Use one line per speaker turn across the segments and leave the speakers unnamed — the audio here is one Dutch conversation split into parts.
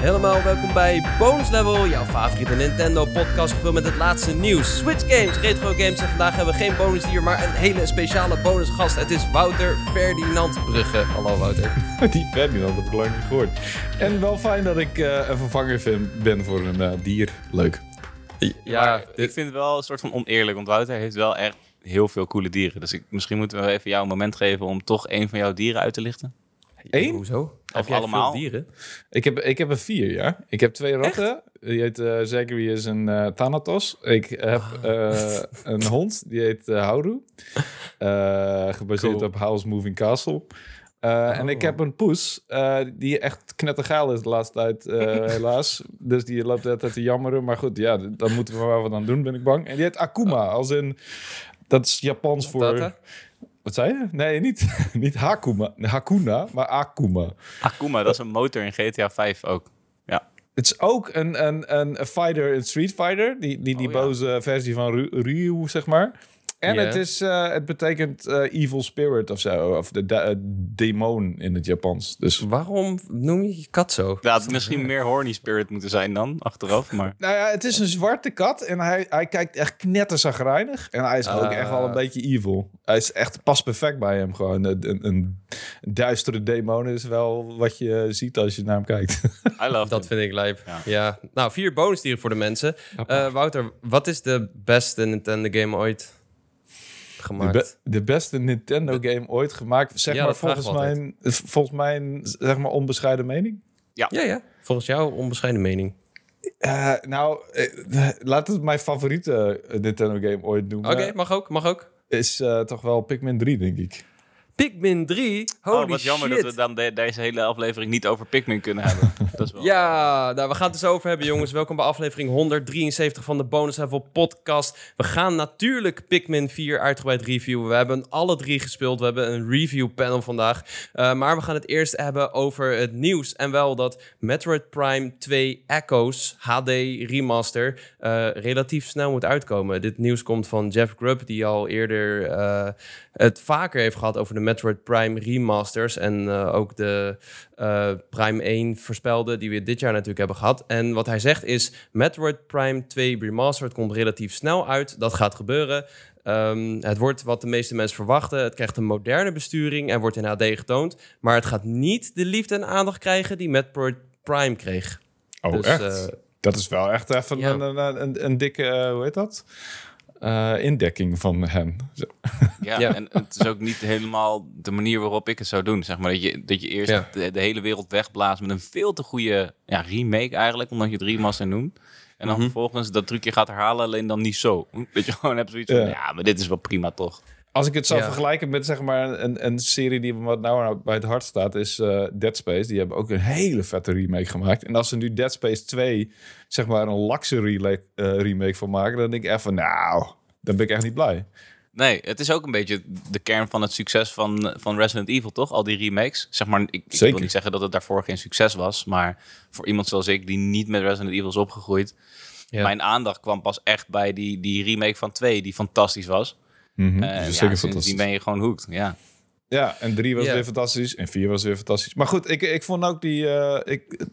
Helemaal welkom bij Bonus Level, jouw favoriete Nintendo podcast gevuld met het laatste nieuws. Switch games, retro games en vandaag hebben we geen bonusdier, maar een hele speciale bonusgast. Het is Wouter Ferdinand Brugge. Hallo Wouter.
Die Ferdinand heb ik lang niet gehoord. En wel fijn dat ik eh, een vervanger vind, ben voor een eh, dier. Leuk.
Ja,
Maar ik vind het wel een soort van oneerlijk, want Wouter heeft wel echt heel veel coole dieren. Dus ik, misschien moeten we even jou een moment geven om toch een van jouw dieren uit te lichten.
Eén?
Hoezo? Heb
Of
jij
allemaal?
veel dieren?
Ik heb, ik heb er vier, ja. Ik heb twee ratten. Die heet eh Zacharias en eh, Thanatos. Ik heb eh, een hond, die heet Hauru. Eh, gebaseerd
Cool.
op House Moving Castle. Eh, En ik heb een poes, eh, die echt knettergeil is de laatste tijd, eh, helaas. Dus die loopt altijd te jammeren. Maar goed, ja, dan moeten we maar wat aan doen, ben ik bang. En die heet Akuma, als in... Dat is Japans voor... Wat zei je? Nee, niet, niet Hakuma, Hakuna, maar Akuma.
Akuma, dat is een motor in GTA 5 ook. Ja,
Het is ook een, een, een, een fighter in Street Fighter. Die, die, die
Oh, ja.
boze versie van Ryu, zeg maar. En het, is, eh, het betekent eh, evil spirit of zo. Of de de- eh, demon in het Japans. Dus
Waarom noem je je kat zo?
dat had misschien meer Horny Spirit moeten zijn dan, achteraf. Maar
nou ja, het is een zwarte kat. En hij, hij kijkt echt knetterzagrijnig. En hij is ook
Ah.
echt wel een beetje evil. Hij is echt pas perfect bij hem gewoon. Een, een, een duistere demon is wel wat je ziet als je naar hem kijkt.
I love
Dat vind ik lijp. Ja.
Ja.
Nou, vier bonusdieren voor de mensen. Eh, Wouter, wat is de beste Nintendo game ooit
De,
gemaakt?
be- de beste Nintendo game ooit gemaakt. Zeg
Ja,
maar volgens mijn, volgens mijn zeg maar onbescheiden mening.
Ja, ja. Volgens jou onbescheiden mening.
Eh, nou, eh, laat het mijn favoriete eh, Nintendo game ooit noemen.
Oké, mag ook, mag ook.
Is eh, toch wel Pikmin 3, denk ik.
Pikmin 3, holy
oh, wat jammer
shit.
dat we dan de- deze hele aflevering niet over Pikmin kunnen hebben. Dat is wel...
Ja, nou, we gaan het dus over hebben, jongens. Welkom bij aflevering 173 van de Bonus Level podcast. We gaan natuurlijk Pikmin 4 uitgebreid reviewen. We hebben alle drie gespeeld. We hebben een review panel vandaag. Uh, maar we gaan het eerst hebben over het nieuws. En wel dat Metroid Prime 2 Echoes HD Remaster uh, relatief snel moet uitkomen. Dit nieuws komt van Jeff Grubb, die al eerder uh, het vaker heeft gehad over de Metroid Prime remasters. En uh, ook de uh, Prime 1 voorspelde, die we dit jaar natuurlijk hebben gehad. En wat hij zegt is: Metroid Prime 2 Remastered komt relatief snel uit. Dat gaat gebeuren. Um, het wordt wat de meeste mensen verwachten. Het krijgt een moderne besturing en wordt in HD getoond. Maar het gaat niet de liefde en aandacht krijgen die Metroid Prime kreeg.
Oh, dus, echt? Uh, dat is wel echt even ja. een, een, een, een, dikke, hoe heet dat? Uh, indekking van hen. Zo.
Ja, ja, en het is ook niet helemaal de manier waarop ik het zou doen. Zeg maar dat je, dat je eerst ja. de, de, hele wereld wegblaast met een veel te goede ja, remake eigenlijk, omdat je het remaster noemt. En dan mm -hmm. vervolgens dat trucje gaat herhalen, alleen dan niet zo. Dat je gewoon hebt zoiets van, ja maar dit is wel prima toch.
Als ik het zou ja. vergelijken met zeg maar een, een serie die wat nou bij het hart staat, is uh, Dead Space. Die hebben ook een hele vette remake gemaakt. En als ze nu Dead Space 2 zeg maar een lakse remake, uh, remake van maken, dan denk ik even, nou, dan ben ik echt niet blij.
Nee, het is ook een beetje de kern van het succes van, van Resident Evil, toch? Al die remakes. Zeg maar, ik, ik wil niet zeggen dat het daarvoor geen succes was, maar voor iemand zoals ik die niet met Resident Evil is opgegroeid, ja. mijn aandacht kwam pas echt bij die, die remake van 2, die fantastisch was.
Mm -hmm.
uh, ja, zeker fantastisch. Die ben je gewoon hooked, ja.
Ja, en drie was yeah. weer fantastisch en vier was weer fantastisch. Maar goed, ik, ik vond ook die... Uh, ik,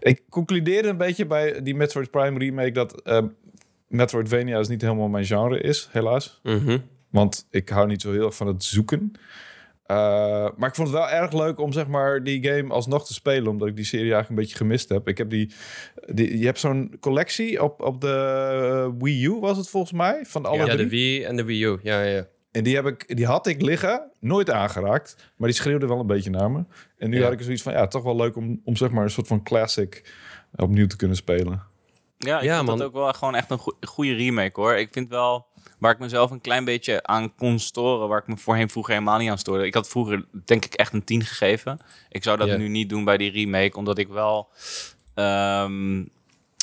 ik concludeerde een beetje bij die Metroid Prime remake dat uh, Metroidvania is niet helemaal mijn genre is, helaas.
Mm -hmm.
Want ik hou niet zo heel erg van het zoeken. Uh, maar ik vond het wel erg leuk om zeg maar die game alsnog te spelen, omdat ik die serie eigenlijk een beetje gemist heb. Ik heb die, die je hebt zo'n collectie op, op de Wii U was het volgens mij van alle
ja,
drie.
de Wii en de Wii U. Ja, ja.
En die, heb ik, die had ik liggen, nooit aangeraakt, maar die schreeuwde wel een beetje naar me. En nu ja. had ik er zoiets van, ja, toch wel leuk om, om zeg maar een soort van classic opnieuw te kunnen spelen.
Ja, ik ja, vind man. dat ook wel gewoon echt een goede remake hoor. Ik vind wel waar ik mezelf een klein beetje aan kon storen, waar ik me voorheen vroeger helemaal niet aan stoorde. Ik had vroeger denk ik echt een 10 gegeven. Ik zou dat yeah. nu niet doen bij die remake, omdat ik wel um,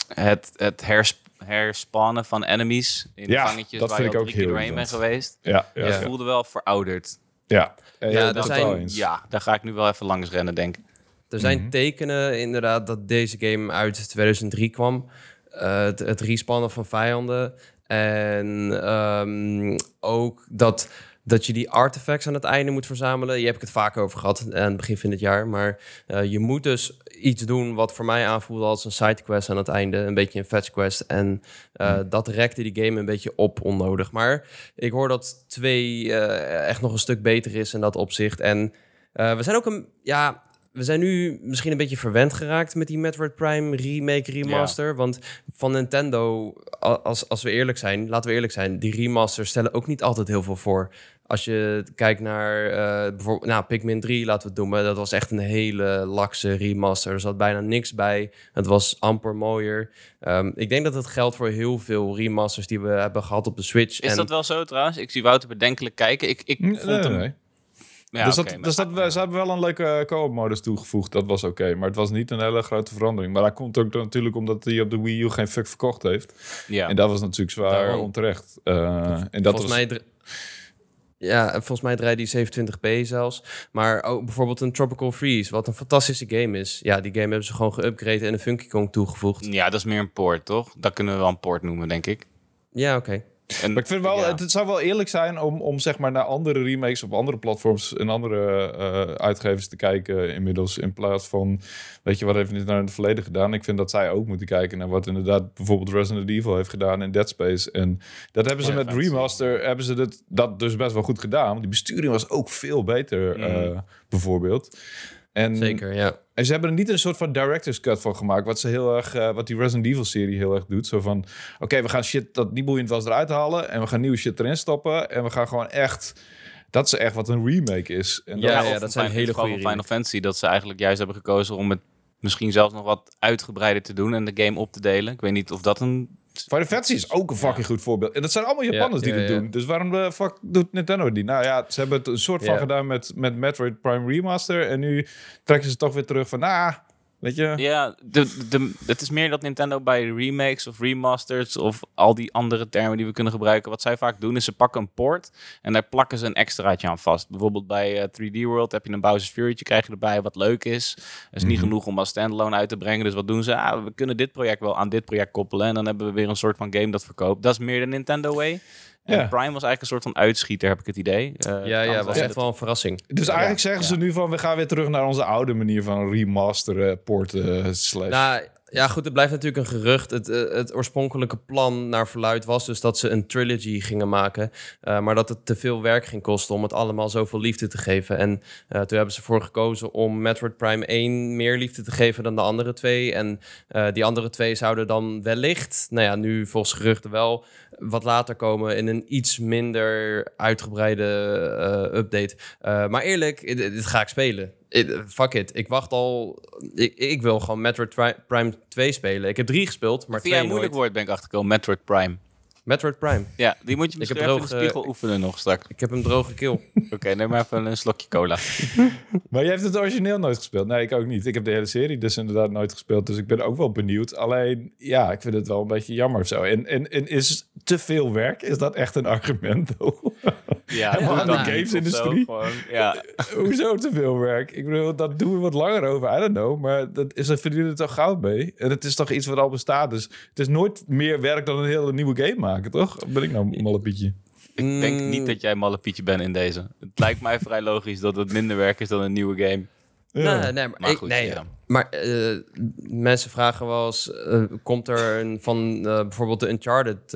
het, het hersp herspannen van enemies in
ja,
gangetjes
dat
waar
vind
je
ik ook
drie keer
heel
doorheen bent geweest.
Ja, ja,
dat
ja.
voelde wel verouderd.
Ja,
ja,
ja,
er zijn,
eens.
ja, daar ga ik nu wel even langs rennen, denk ik.
Er zijn
Mhm.
mm -hmm. tekenen inderdaad dat deze game uit 2003 kwam. Uh, het, het respannen van vijanden. En um, ook dat dat je die artifacts aan het einde moet verzamelen. Je heb ik het vaak over gehad aan het begin van het jaar. Maar uh, je moet dus iets doen wat voor mij aanvoelde als een sidequest aan het einde. Een beetje een fetch quest. En uh, hmm. dat rekte die game een beetje op onnodig. Maar ik hoor dat 2 uh, echt nog een stuk beter is in dat opzicht. En we zijn ook een... Ja, we zijn nu misschien een beetje verwend geraakt met die Metroid Prime remake, remaster. Want van Nintendo, als, als we eerlijk zijn, laten we eerlijk zijn, die remasters stellen ook niet altijd heel veel voor. Als je kijkt naar uh, bijvoorbeeld nou, Pikmin 3, laten we het noemen. Dat was echt een hele lakse remaster. Er zat bijna niks bij. Het was amper mooier. Um, ik denk dat het geldt voor heel veel remasters die we hebben gehad op de Switch.
Is dat wel zo trouwens? Ik zie Wouter bedenkelijk kijken. Ik, ik vond
nee,
hem...
Nee. Ja, dus dat, dus dat, ze hebben wel een leuke co-op-modus toegevoegd. Dat was oké. Maar het was niet een hele grote verandering. Maar dat komt ook natuurlijk omdat hij op de Wii U geen fuck verkocht heeft. Ja. En dat was natuurlijk zwaar Daarom. onterecht. Uh, en dat
volgens was... mij... Ja, volgens mij draait die 27p zelfs. Maar ook bijvoorbeeld een Tropical Freeze, wat een fantastische game is. Ja, die game hebben ze gewoon geüpgraded en een Funky Kong toegevoegd.
Ja, dat is meer een port, toch? Dat kunnen we wel een port noemen, denk ik.
Ja, oké.
En, maar ik vind wel, het, zou wel eerlijk zijn om, om zeg maar naar andere remakes op andere platforms en andere uh, uitgevers te kijken inmiddels. In plaats van, weet je, wat heeft dit naar het verleden gedaan? Ik vind dat zij ook moeten kijken naar wat inderdaad bijvoorbeeld Resident Evil heeft gedaan in Dead Space. En dat hebben ze met Remaster, hebben ze dat, dat dus best wel goed gedaan. Want die besturing was ook veel beter, uh, bijvoorbeeld. En,
Zeker, ja.
En ze hebben er niet een soort van director's cut van gemaakt. Wat ze heel erg, uh, wat die Resident Evil serie heel erg doet. Zo van, oké, we gaan shit dat niet boeiend was eruit halen. En we gaan nieuwe shit erin stoppen. En we gaan gewoon echt... Dat is echt wat een remake is. En
ja, ja, dat zijn hele goede Final Fantasy. Dat ze eigenlijk juist hebben gekozen om het misschien zelfs nog wat uitgebreider te doen. En de game op te delen. Ik weet niet of dat een
Final Fantasy is ook een fucking goed voorbeeld. En dat zijn allemaal Japanners die dat doen. Dus waarom de fuck doet Nintendo die? Nou ja, ze hebben het een soort van gedaan met, met Metroid Prime Remaster. En nu trekken ze toch weer terug van... Nou, Weet je?
Ja, de, de, het is meer dat Nintendo bij remakes of remasters of al die andere termen die we kunnen gebruiken, wat zij vaak doen is ze pakken een port en daar plakken ze een extraatje aan vast. Bijvoorbeeld bij 3D eh, World heb je een Bowser's Fury krijg je erbij wat leuk is. Het is niet mhm. genoeg om als standalone uit te brengen, dus wat doen ze? Ah, we kunnen dit project wel aan dit project koppelen en dan hebben we weer een soort van game dat verkoopt. Dat is meer de Nintendo way. En Prime was eigenlijk een soort van uitschieter, heb ik het idee.
Uh, ja, ja, was echt wel een verrassing.
Dus eigenlijk zeggen ze nu van, we gaan weer terug naar onze oude manier van remasteren, porten, slash...
Nou, ja, goed, het blijft natuurlijk een gerucht. Het, eh, het oorspronkelijke plan naar verluid was dus dat ze een trilogy gingen maken. Uh, maar dat het te veel werk ging kosten om het allemaal zoveel liefde te geven. En uh, toen hebben ze voor gekozen om Metroid Prime 1 meer liefde te geven dan de andere twee. En die andere twee zouden dan wellicht, nou ja, nu volgens geruchten wel, wat later komen in een iets minder uitgebreide update. maar eerlijk, dit ga ik spelen fuck it. Ik wacht al. Ik, ik wil gewoon Metroid Prime 2 spelen. Ik heb 3 gespeeld, maar 2
jij moeilijk woord ben ik achtergekomen. Metroid Prime.
Metroid Prime.
Ja, die moet je misschien even in de spiegel oefenen nog straks.
Ik heb een droge keel.
Oké, okay, neem maar even een slokje cola.
maar je hebt het origineel nooit gespeeld? Nee, ik ook niet. Ik heb de hele serie dus inderdaad nooit gespeeld. Dus ik ben ook wel benieuwd. Alleen, ja, ik vind het wel een beetje jammer of zo. En, en, en is te veel werk, is dat echt een argument?
ja,
ja de games-industrie. Ja. Hoezo te veel werk? Ik bedoel, dat doen we wat langer over. I don't know. Maar dat is, er verdienen toch goud mee. En het is toch iets wat al bestaat. Dus het is nooit meer werk dan een hele nieuwe game maken toch? Ben ik nou mallepietje?
Ik denk niet mm. dat jij mallepietje bent in deze. Het lijkt mij vrij logisch dat het minder werk is dan een nieuwe game.
Ja. Nee, nee, maar, ik, nee, maar uh, mensen vragen wel eens: uh, komt er een, van uh, bijvoorbeeld de Uncharted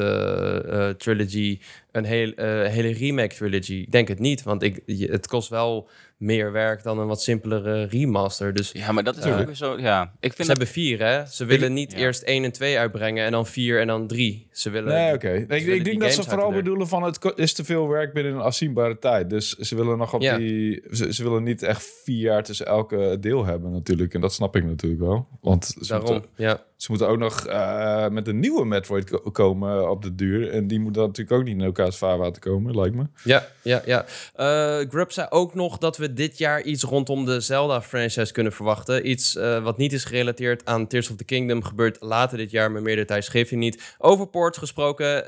trilogy een heel, hele remake trilogy? Ik denk het niet, want ik, het kost wel meer werk dan een wat simpelere remaster. Dus,
ja, maar dat is ook zo. Ja,
ik vind ze hebben vier, hè? Ze willen niet eerst één en twee uitbrengen en dan vier en dan drie. Ze willen.
Nee, oké. Ik, ik denk dat ze vooral bedoelen van het is te veel werk binnen een afzienbare tijd. Dus ze willen nog op die. Ze, ze, willen niet echt vier jaar tussen elke deel hebben, natuurlijk. En dat snap ik natuurlijk wel. Want ze
Daarom, moeten, ja.
Ze moeten ook nog uh, met een nieuwe Metroid komen op de duur. En die moet dan natuurlijk ook niet in elkaars vaarwater komen, lijkt me.
Ja, ja, ja. Uh, Grub zei ook nog dat we dit jaar iets rondom de Zelda-franchise kunnen verwachten. Iets uh, wat niet is gerelateerd aan Tears of the Kingdom gebeurt later dit jaar, maar meer details geef je niet. Over ports gesproken,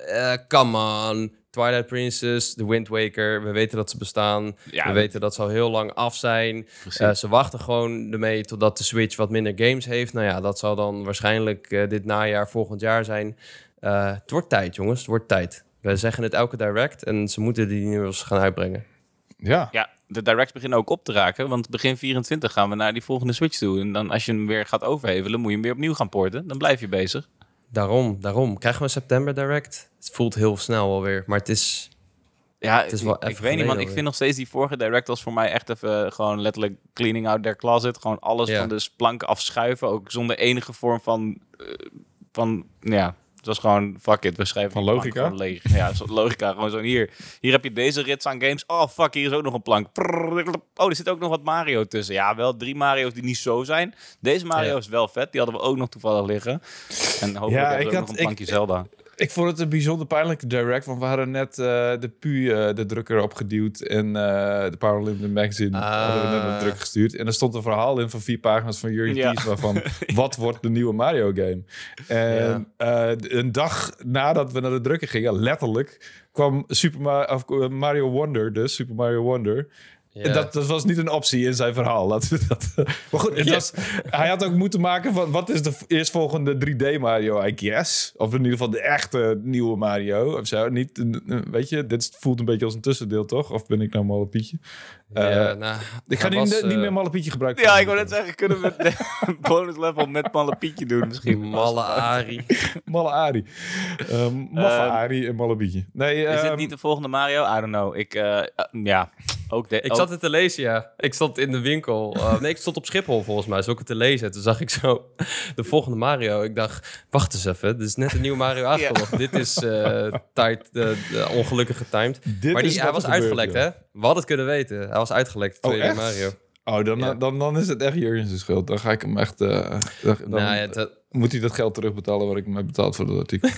come on. Twilight Princess, The Wind Waker. We weten dat ze bestaan. Ja, we weten dat ze al heel lang af zijn. Uh, ze wachten gewoon ermee totdat de Switch wat minder games heeft. Nou ja, dat zal dan waarschijnlijk uh, dit najaar, volgend jaar zijn. Uh, het wordt tijd, jongens. Het wordt tijd. We zeggen het elke direct en ze moeten die nieuws gaan uitbrengen.
Ja.
Ja, de directs beginnen ook op te raken. Want begin 24 gaan we naar die volgende Switch toe. En dan als je hem weer gaat overhevelen, moet je hem weer opnieuw gaan porten. Dan blijf je bezig.
Daarom, daarom. Krijgen we een september direct? Het voelt heel snel alweer, maar het is...
Ja,
Het is wel
ik, weet niet, man. Ik vind nog steeds die vorige direct als voor mij echt even gewoon letterlijk cleaning out their closet. Gewoon alles
Ja.
van de planken afschuiven. Ook zonder enige vorm van, eh, van ja, het was gewoon, fuck it, we schrijven
Van logica?
leeg. Ja, logica. Gewoon zo hier. Hier heb je deze rits aan games. Oh, fuck, hier is ook nog een plank. Oh, er zit ook nog wat Mario tussen. Ja, wel drie Mario's die niet zo zijn. Deze Mario is wel vet. Die hadden we ook nog toevallig liggen. En hopelijk
Ja,
hebben we
ik
ook
had-
nog een
ik-
plankje Zelda.
Ik vond het een bijzonder pijnlijke direct, want we hadden net eh, de PU, eh, de drukker, opgeduwd en eh, de Paralympic Magazine hadden we net
Ah.
naar de druk gestuurd. En er stond een verhaal in van vier pagina's van Yuri
Ja.
Tees waarvan wat wordt de nieuwe Mario game? En eh, een dag nadat we naar de drukker gingen, letterlijk, kwam Super Ma- of, eh, Mario Wonder, dus Super Mario Wonder. Dat, dat was niet een optie in zijn verhaal. Laten we dat, maar goed, het
Ja.
was, hij had ook moeten maken van... wat is de eerstvolgende 3D Mario, I guess? Of in ieder geval de echte nieuwe Mario of zo. Niet, een- een- weet je, dit voelt een beetje als een tussendeel, toch? Of ben ik nou mal een pietje?
Ja,
Eh,
nou,
Ik ga
hij
niet,
was,
niet
eh,
meer malle pietje gebruiken.
Ja, ik wou net zeggen, kunnen we het bonus level met Malle Pietje doen misschien?
Malle Ari.
Malle Ari. Um, Maffe
Ehm,
Ari en malle pietje. Nee,
Is dit
ehm,
niet de volgende Mario? I don't know. Ik, eh, ja, ook de...
Ik zat het te lezen, ja. Ik stond in de winkel. Uh, nee, ik stond op Schiphol volgens mij. Zat ik het te lezen. Toen zag ik zo de volgende Mario. Ik dacht, wacht eens even. Dit is net een nieuwe Mario aangekondigd. Dit is eh tijd, de, de ongelukkige timed.
dit
maar
is
die, hij was uitgelekt, hè? We hadden het kunnen weten. Hij was uitgelekt,
Oh,
tweede? Mario.
Oh, dan,
Ja.
dan, dan is het echt Jurgen's schuld. Dan ga ik hem echt... eh, dan,
nou ja, dat,
moet hij dat geld terugbetalen wat ik hem heb betaald voor dat artikel.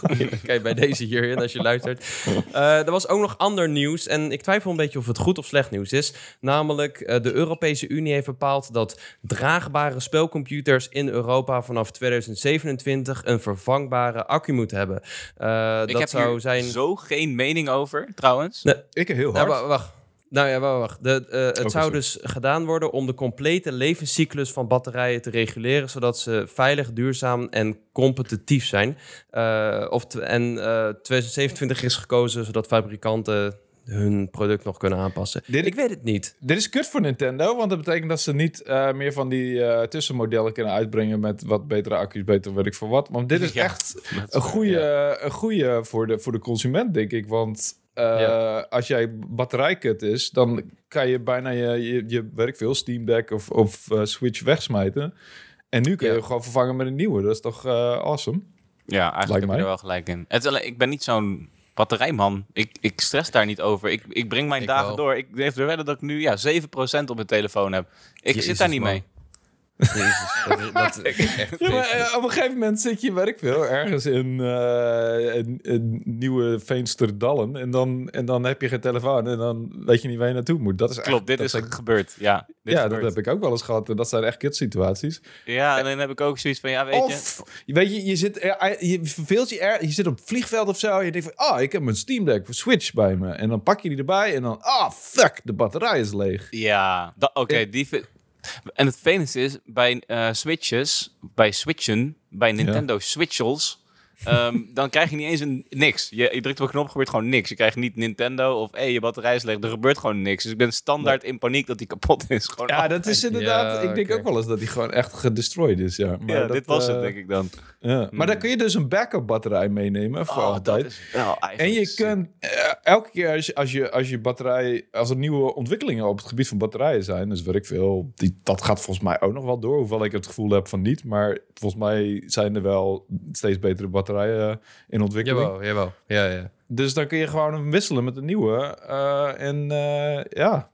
Kijk, bij deze hierin, als je luistert. Eh, er was ook nog ander nieuws. En ik twijfel een beetje of het goed of slecht nieuws is. Namelijk, eh, de Europese Unie heeft bepaald dat draagbare spelcomputers in Europa vanaf 2027 een vervangbare accu moeten hebben. Eh,
ik
dat
heb
zou
hier
zijn.
zo geen mening over, trouwens.
Nee,
Ik heel
nou,
hard.
wa- wacht. Nou ja, wa- wacht. De, eh, het zou dus gedaan worden om de complete levenscyclus van batterijen te reguleren, zodat ze veilig, duurzaam en competitief zijn. Eh, of en eh 2027 is gekozen zodat fabrikanten hun product nog kunnen aanpassen.
Dit-
Ik weet het niet.
Dit is kut voor Nintendo, want dat betekent dat ze niet eh, meer van die eh, tussenmodellen kunnen uitbrengen met wat betere accu's, beter weet ik voor wat. Want dit is
Ja.
echt een goede, een goede voor, de, voor de consument, denk ik. Want eh,
Ja.
als jij batterijkut is, dan kan je bijna je, je, je werk veel, Steam Deck of, of eh, Switch wegsmijten. En nu kun je hem gewoon vervangen met een nieuwe. Dat is toch eh, awesome?
Ja, eigenlijk
Lijkt
heb je er wel gelijk in. Het ik ben niet zo'n batterijman. Ik, ik stress daar niet over. Ik, ik breng mijn
Ik
dagen
wel.
door. Ik wedden dat ik nu ja, 7% op mijn telefoon heb. Ik
Jezus,
zit daar niet
man.
mee.
Jezus, dat, echt
Ja, maar eh, op een gegeven moment zit je werk veel ergens in eh, een, een nieuwe Veensterdallen. En dan, en dan heb je geen telefoon en dan weet je niet waar je naartoe moet. Dat is echt-
Klopt, dit
dat
is gebeurd. Ja, dit
ja,
gebeurt.
dat heb ik ook wel eens gehad. En dat zijn echt kutsituaties.
Ja, en dan heb ik ook zoiets van, ja, weet je...
Of, weet je, je, zit, er- je verveelt je er, je zit op het vliegveld of zo. En je denkt van, ah, ik heb mijn Steam Deck voor Switch bij me. En dan pak je die erbij en dan, ah, fuck, de batterij is leeg.
Ja, oké, die vind- En het vervelendste is, bij eh, Switches, bij Switchen, bij Nintendo Switchels, ehm, dan krijg je niet eens een, niks. Je, je drukt op een knop, gebeurt gewoon niks. Je krijgt niet Nintendo of, hé, je batterij is leeg. Er gebeurt gewoon niks. Dus ik ben standaard in paniek dat die kapot is. Gewoon
Ja, dat is inderdaad,
Ja,
ik denk ook wel eens dat die gewoon echt gedestroyed is, ja. Maar
Ja,
dat,
dit was het,
eh,
denk ik dan.
Ja. Maar dan kun je dus een backup batterij meenemen voor
Oh,
altijd.
dat is wel
En je
sick.
kunt eh, elke keer als je, als, je, als je batterij, als er nieuwe ontwikkelingen op het gebied van batterijen zijn, dus weet ik veel, die, dat gaat volgens mij ook nog wel door, hoewel ik het gevoel heb van niet. Maar volgens mij zijn er wel steeds betere batterijen eh, in ontwikkeling.
Jawel, jawel. Ja, ja.
Dus dan kun je gewoon wisselen met een nieuwe. eh, en eh, ja,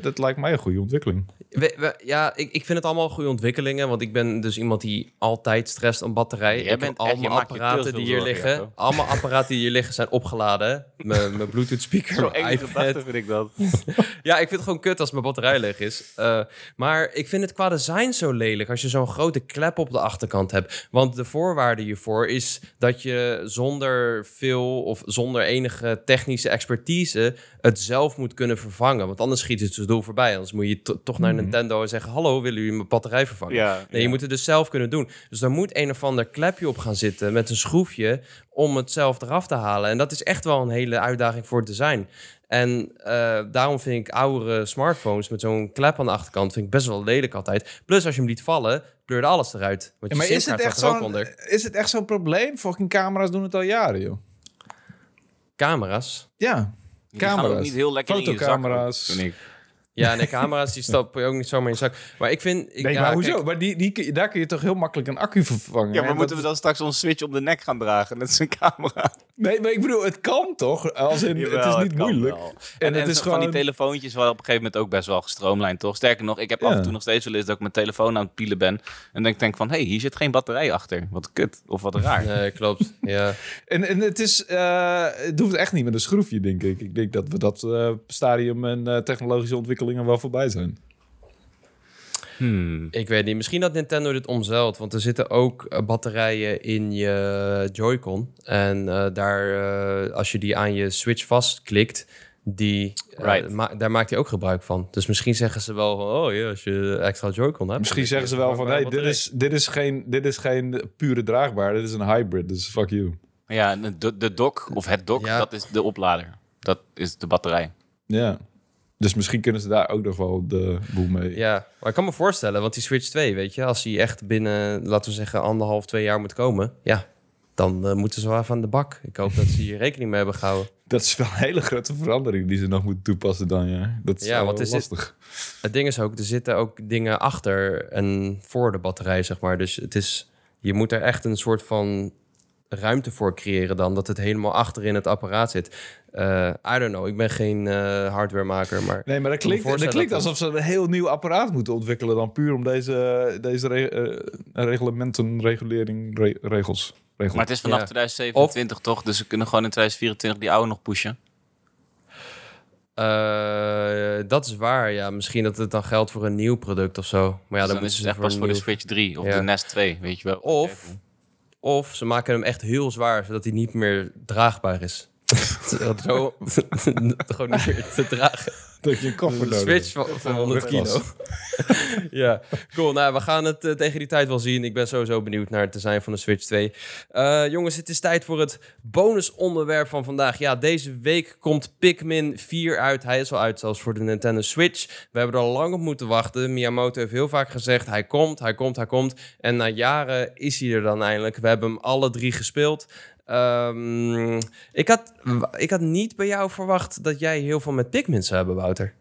dat lijkt mij een goede ontwikkeling.
We- we- ja, ik, ik vind het allemaal goede ontwikkelingen. Want ik ben dus iemand die altijd stresst aan batterijen.
Jij
ik
bent
al
je
mijn apparaten die hier liggen. Allemaal apparaten die hier liggen zijn opgeladen. Mijn, mijn Bluetooth speaker,
Zo
mijn
eng gedachte vind ik dat.
Ja, ik vind het gewoon kut als mijn batterij leeg is. Eh, maar ik vind het qua design zo lelijk als je zo'n grote klep op de achterkant hebt. Want de voorwaarde hiervoor is dat je zonder veel of zonder enige technische expertise het zelf moet kunnen vervangen. Want anders schiet het zijn doel voorbij. Anders moet je toch naar mhm. Nintendo en zeggen... hallo, willen jullie mijn batterij vervangen? Ja, nee, je moet het dus zelf kunnen doen. Dus daar moet een of ander klepje op gaan zitten met een schroefje... om het zelf eraf te halen. En dat is echt wel een hele uitdaging voor het design. En uh, daarom vind ik oudere smartphones met zo'n klep aan de achterkant vind ik best wel lelijk altijd. Plus als je hem liet vallen, pleurde alles eruit.
Want ja, maar is het, echt zo'n, is het echt zo'n probleem? Fucking camera's doen het al jaren, joh.
Camera's?
Ja,
camera's. niet heel lekker Fotocamera's.
in je
zak,
ja, nee, camera's die stap je ook niet zomaar in je zak. Maar ik vind... Ik,
nee, ja, maar hoezo? Maar die, die, daar kun je toch heel makkelijk een accu vervangen?
Ja, maar moeten we dan straks ons switch om de nek gaan dragen? Dat is een camera.
Nee, maar ik bedoel, het kan toch? Als in, het is niet moeilijk.
En, het is gewoon... van die telefoontjes waren op een gegeven moment ook best wel gestroomlijnd, toch? Sterker nog, ik heb af en toe nog steeds wel eens dat ik mijn telefoon aan het pielen ben. En denk, denk van, hé, hey, hier zit geen batterij achter. Wat kut. Of wat raar.
Nee, klopt. Ja.
en, en het is... Uh, het hoeft echt niet met een schroefje, denk ik. Ik denk dat we dat uh, stadium en uh, technologische ontwikkelingen wel voorbij zijn.
Hmm. Ik weet niet. Misschien dat Nintendo dit omzeilt. Want er zitten ook eh, batterijen in je Joy-Con. En uh, daar, uh, als je die aan je Switch vastklikt, die, right. ma daar maakt hij ook gebruik van. Dus misschien zeggen ze wel van, oh ja, als je extra Joy-Con hebt.
Misschien zeggen ze wel van, hey, dit is, dit, is geen, dit is geen pure draagbaar. Dit is een hybrid, dus fuck you.
Ja, de, de dock, of het dock, ja. dat is de oplader. Dat is de batterij.
Ja. Dus misschien kunnen ze daar ook nog wel de boel mee.
Ja, maar ik kan me voorstellen, want die Switch 2, weet je, als die echt binnen, laten we zeggen, anderhalf, twee jaar moet komen, ja, dan uh, moeten ze wel even aan de bak. Ik hoop dat ze hier rekening mee hebben gehouden.
Dat is wel een hele grote verandering die ze nog moeten toepassen dan, ja. Dat is ja, is lastig.
Het, het ding is ook, er zitten ook dingen achter en voor de batterij, zeg maar. Dus het is, je moet er echt een soort van ruimte voor creëren dan, dat het helemaal achter in het apparaat zit. Uh, I don't know, ik ben geen uh, hardwaremaker, maar...
Nee, maar dat klinkt, dat klinkt alsof ze een heel nieuw apparaat moeten ontwikkelen dan puur om deze, deze re uh, reglementen, regulering, re regels.
Maar het is vanaf 2027 toch, dus we kunnen gewoon in 2024 die oude nog pushen.
dat is waar, ja. Misschien dat het dan geldt voor een nieuw product of zo. Maar ja, dus
dan, is het echt pas voor de Switch 3 of de Nest 2, weet je wel.
Of, of ze maken hem echt heel zwaar, zodat hij niet meer draagbaar is. Zo gewoon niet meer te dragen.
Dat je een koffer nodig
Switch van, van 100 kilo. ja, cool. Nou, we gaan het uh, tegen die tijd wel zien. Ik ben sowieso benieuwd naar het design van de Switch 2. Uh, eh, jongens, het is tijd voor het bonusonderwerp van vandaag. Ja, deze week komt Pikmin 4 uit. Hij is al uit, zelfs voor de Nintendo Switch. We hebben er al lang op moeten wachten. Miyamoto heeft heel vaak gezegd, hij komt, hij komt, hij komt. En na jaren is hij er dan eindelijk. We hebben hem alle drie gespeeld. Um, ik, had, ik had niet bij jou verwacht dat jij heel veel met Pikmin zou hebben, Wouter.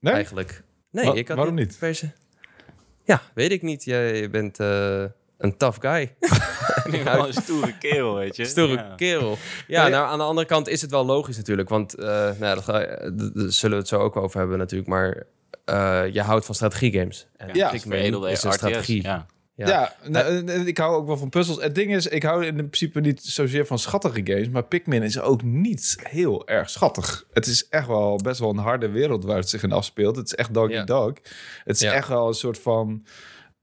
Nee? Eigenlijk. Nee, ik had
waarom niet?
Ja, weet ik niet. Jij bent uh, een tough guy.
een stoere kerel, weet je.
Stoere ja. kerel. Ja, nou, aan de andere kant is het wel logisch natuurlijk. Want uh, nou, daar, zullen we het zo ook over hebben natuurlijk. Maar uh, je houdt van strategiegames.
En ja, Pikmin is een strategie. Ja.
Ja, nou, ik hou ook wel van puzzels. Het ding is, ik hou in principe niet zozeer van schattige games, maar Pikmin is ook niet heel erg schattig. Het is echt wel best wel een harde wereld waar het zich in afspeelt. Het is echt doggy dog. Het is echt wel een soort van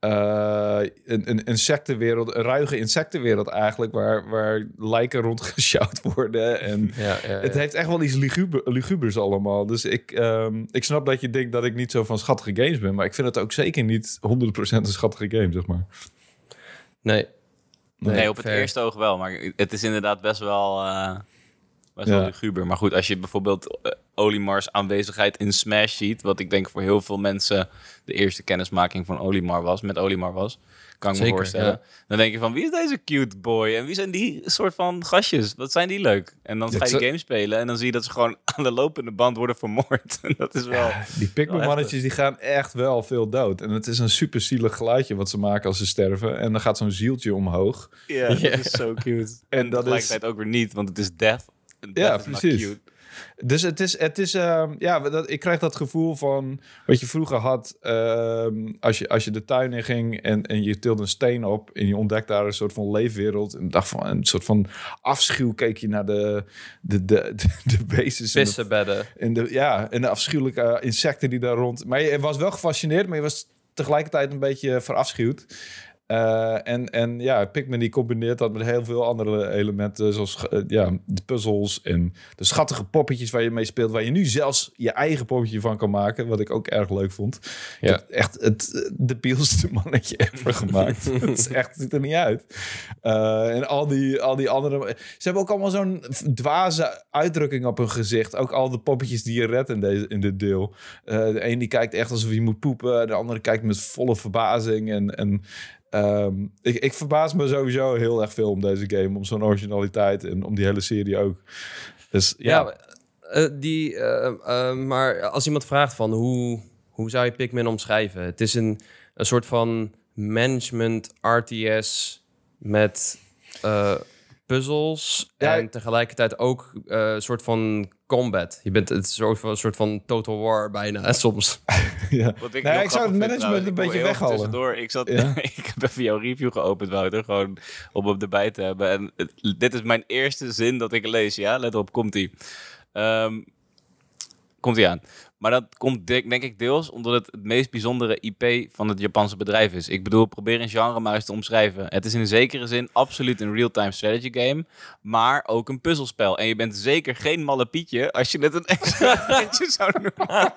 uh, een, een insectenwereld, een ruige insectenwereld eigenlijk, waar, waar lijken rondgesjouwd worden. En ja, ja, het heeft echt wel iets luguber, lugubers allemaal. Dus ik, um, ik snap dat je denkt dat ik niet zo van schattige games ben, maar ik vind het ook zeker niet 100% een schattige game, zeg maar.
Nee.
Nee, nee op het eerste oog wel, maar het is inderdaad best wel... Uh best wel luguber. Maar goed, als je bijvoorbeeld uh, Olimars aanwezigheid in Smash ziet, wat ik denk voor heel veel mensen de eerste kennismaking van Olimar was, met Olimar was, kan ik me voorstellen. Dan denk je van, wie is deze cute boy? En wie zijn die soort van gastjes? Wat zijn die leuk? En dan ga je die game spelen en dan zie je dat ze gewoon aan de lopende band worden vermoord. en dat is wel...
die Pikmin-mannetjes die gaan echt wel veel dood. En het is een super zielig geluidje wat ze maken als ze sterven. En dan gaat zo'n zieltje omhoog.
Ja, dat is zo cute. en, en dat tegelijkertijd is... ook weer niet, want het is death
ja, precies. Dus het is, het is uh, ja, dat, ik krijg dat gevoel van wat je vroeger had. Uh, als, je, als je de tuin in ging en, en je tilde een steen op en je ontdekt daar een soort van leefwereld. En dacht van een soort van afschuw keek je naar de, de, de, de.
Vissenbedden.
En de, ja, en de afschuwelijke insecten die daar rond. Maar je was wel gefascineerd, maar je was tegelijkertijd een beetje verafschuwd. Uh, en, en ja, Pikmin die combineert dat met heel veel andere elementen, zoals uh, ja, de puzzels en de schattige poppetjes waar je mee speelt, waar je nu zelfs je eigen poppetje van kan maken, wat ik ook erg leuk vond. Ja. echt het de bielste mannetje ever gemaakt. het is echt, ziet er niet uit. Uh, en al die, al die andere... Ze hebben ook allemaal zo'n dwaze uitdrukking op hun gezicht. Ook al de poppetjes die je redt in, deze, in dit deel. de een die kijkt echt alsof hij moet poepen, de andere kijkt met volle verbazing en... en Um, ik, ik verbaas me sowieso heel erg veel om deze game, om zo'n originaliteit en om die hele serie ook. Dus ja.
uh, die, uh, uh, maar als iemand vraagt van hoe, hoe zou je Pikmin omschrijven? Het is een, een soort van management RTS met puzzels en tegelijkertijd ook een soort van combat. Je bent het soort van, een soort van Total War bijna soms.
ja. Wat ik, nee, ik zou het management een beetje weghalen.
Door. Ik, zat, ja. ik heb even jouw review geopend, Wouter, gewoon om hem erbij te hebben. En dit is mijn eerste zin dat ik lees, ja? Let op, komt-ie. Um, komt-ie aan. Maar dat komt denk ik deels omdat het het meest bijzondere IP van het Japanse bedrijf is. Ik bedoel, probeer een genre maar eens te omschrijven. Het is in een zekere zin absoluut een real-time strategy game, maar ook een puzzelspel. En je bent zeker geen malle Pietje als je het een extra zou noemen.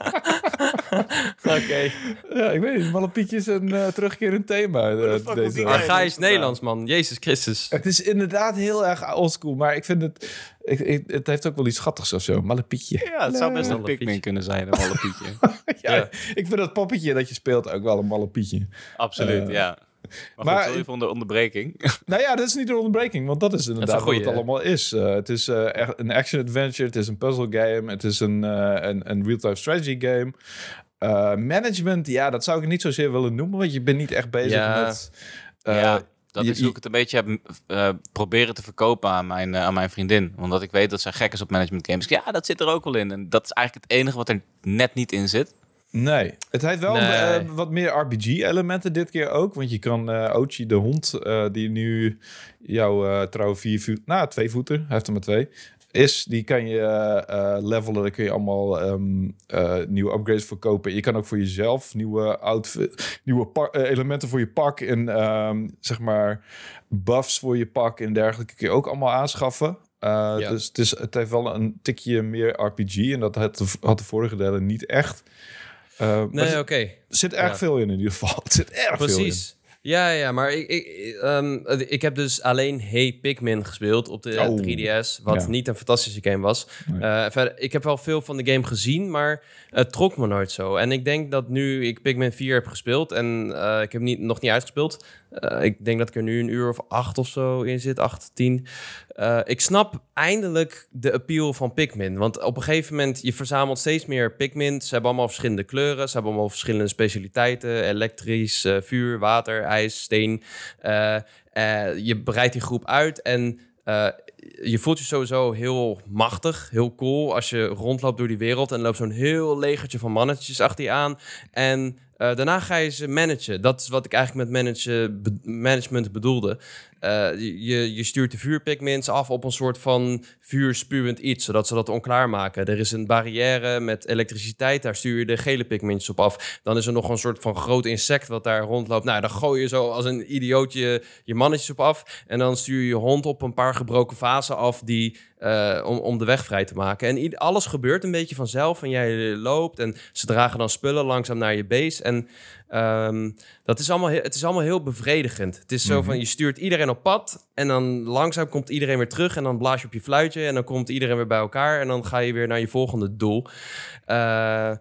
Oké. Ja, ik weet niet. Malle Pietje is een uh, terugkerend thema. Uh,
deze maar ga eens Nederlands, man. Jezus Christus.
Het is inderdaad heel erg oldschool, maar ik vind het... Ik, ik, het heeft ook wel iets schattigs of zo. Mallepietje.
Ja, het zou best een Pikmin kunnen zijn, een Mallepietje.
ja, ja, ik vind dat poppetje dat je speelt ook wel een Mallepietje.
Absoluut, uh, ja. Maar, maar goed, sorry voor de onderbreking.
nou ja, dat is niet de onderbreking, want dat is inderdaad wat het allemaal is. Uh, het is uh, echt een action-adventure, het is een puzzle game, het is een, uh, een, een real-time strategy game. management, ja, dat zou ik niet zozeer willen noemen, want je bent niet echt bezig ja. met...
ja. Dat is hoe ik het een beetje heb uh, proberen te verkopen aan mijn, uh, aan mijn vriendin. Omdat ik weet dat zij gek is op management games. Ja, dat zit er ook wel in. En dat is eigenlijk het enige wat er net niet in zit.
Nee, het heeft wel nee. uh, wat meer RPG-elementen dit keer ook. Want je kan uh, Ochi, de hond, uh, die nu jouw trouwe vier voet, nou twee voeten, hij heeft er maar twee, is, die kan je levelen. Daar kun je allemaal um, nieuwe upgrades voor kopen. Je kan ook voor jezelf nieuwe, outfit, nieuwe elementen voor je pak en um, zeg maar buffs voor je pak en dergelijke kun je ook allemaal aanschaffen. Ja. Dus het, is, het heeft wel een tikje meer RPG en dat had de, had de vorige delen niet echt.
Nee, oké. Okay.
Er zit erg ja. veel in in ieder geval. Het zit erg
Precies.
veel in.
Ja, ja, maar ik, ik, um, ik heb dus alleen Hey Pikmin gespeeld op de oh, 3DS, wat ja. niet een fantastische game was. Nee. Uh, verder, ik heb wel veel van de game gezien, maar het trok me nooit zo. En ik denk dat nu ik Pikmin 4 heb gespeeld en uh, ik heb niet, nog niet uitgespeeld. Uh, ik denk dat ik er nu een uur of acht of zo in zit, acht, tien. Uh, ik snap eindelijk de appeal van Pikmin. Want op een gegeven moment, je verzamelt steeds meer Pikmin. Ze hebben allemaal verschillende kleuren. Ze hebben allemaal verschillende specialiteiten. Elektrisch, uh, vuur, water, ijs, steen. je breidt die groep uit en je voelt je sowieso heel machtig, heel cool als je rondloopt door die wereld en loopt zo'n heel legertje van mannetjes achter je aan. En daarna ga je ze managen. Dat is wat ik eigenlijk met management bedoelde. Uh, je, je stuurt de vuurpigments af op een soort van vuurspuwend iets, zodat ze dat onklaar maken. Er is een barrière met elektriciteit, daar stuur je de gele pigmentjes op af. Dan is er nog een soort van groot insect wat daar rondloopt. Nou, dan gooi je zo als een idiootje je mannetjes op af. En dan stuur je je hond op een paar gebroken vazen af die uh, om, om de weg vrij te maken. En alles gebeurt een beetje vanzelf en jij loopt en ze dragen dan spullen langzaam naar je base. En um, dat is allemaal, het is allemaal heel bevredigend. Het is zo -hmm. van, je stuurt iedereen op pad en dan langzaam komt iedereen weer terug en dan blaas je op je fluitje en dan komt iedereen weer bij elkaar en dan ga je weer naar je volgende doel. Uh,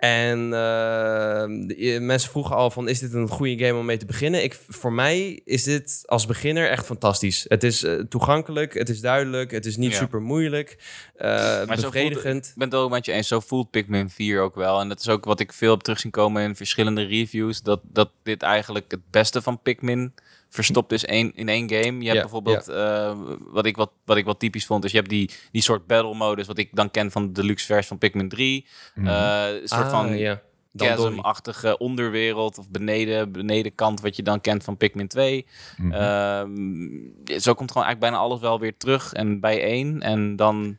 en uh, mensen vroegen al van, is dit een goede game om mee te beginnen? Ik, voor mij is dit als beginner echt fantastisch. Het is uh, toegankelijk, het is duidelijk, het is niet ja. super moeilijk, uh, bevredigend.
ik ben het ook met je eens, zo voelt Pikmin 4 ook wel. En dat is ook wat ik veel heb terug zien komen in verschillende reviews, dat, dat dit eigenlijk het beste van Pikmin verstopt is één, in één game. Je hebt bijvoorbeeld, uh, wat, ik wat, wat ik wat typisch vond, is je hebt die, die soort battle modus, wat ik dan ken van de deluxe versie van Pikmin 3. Mm -hmm. uh, een soort ah, van ja. chasm-achtige onderwereld of beneden, benedenkant, wat je dan kent van Pikmin 2. Mm -hmm. uh, zo komt gewoon eigenlijk bijna alles wel weer terug en bijeen. En dan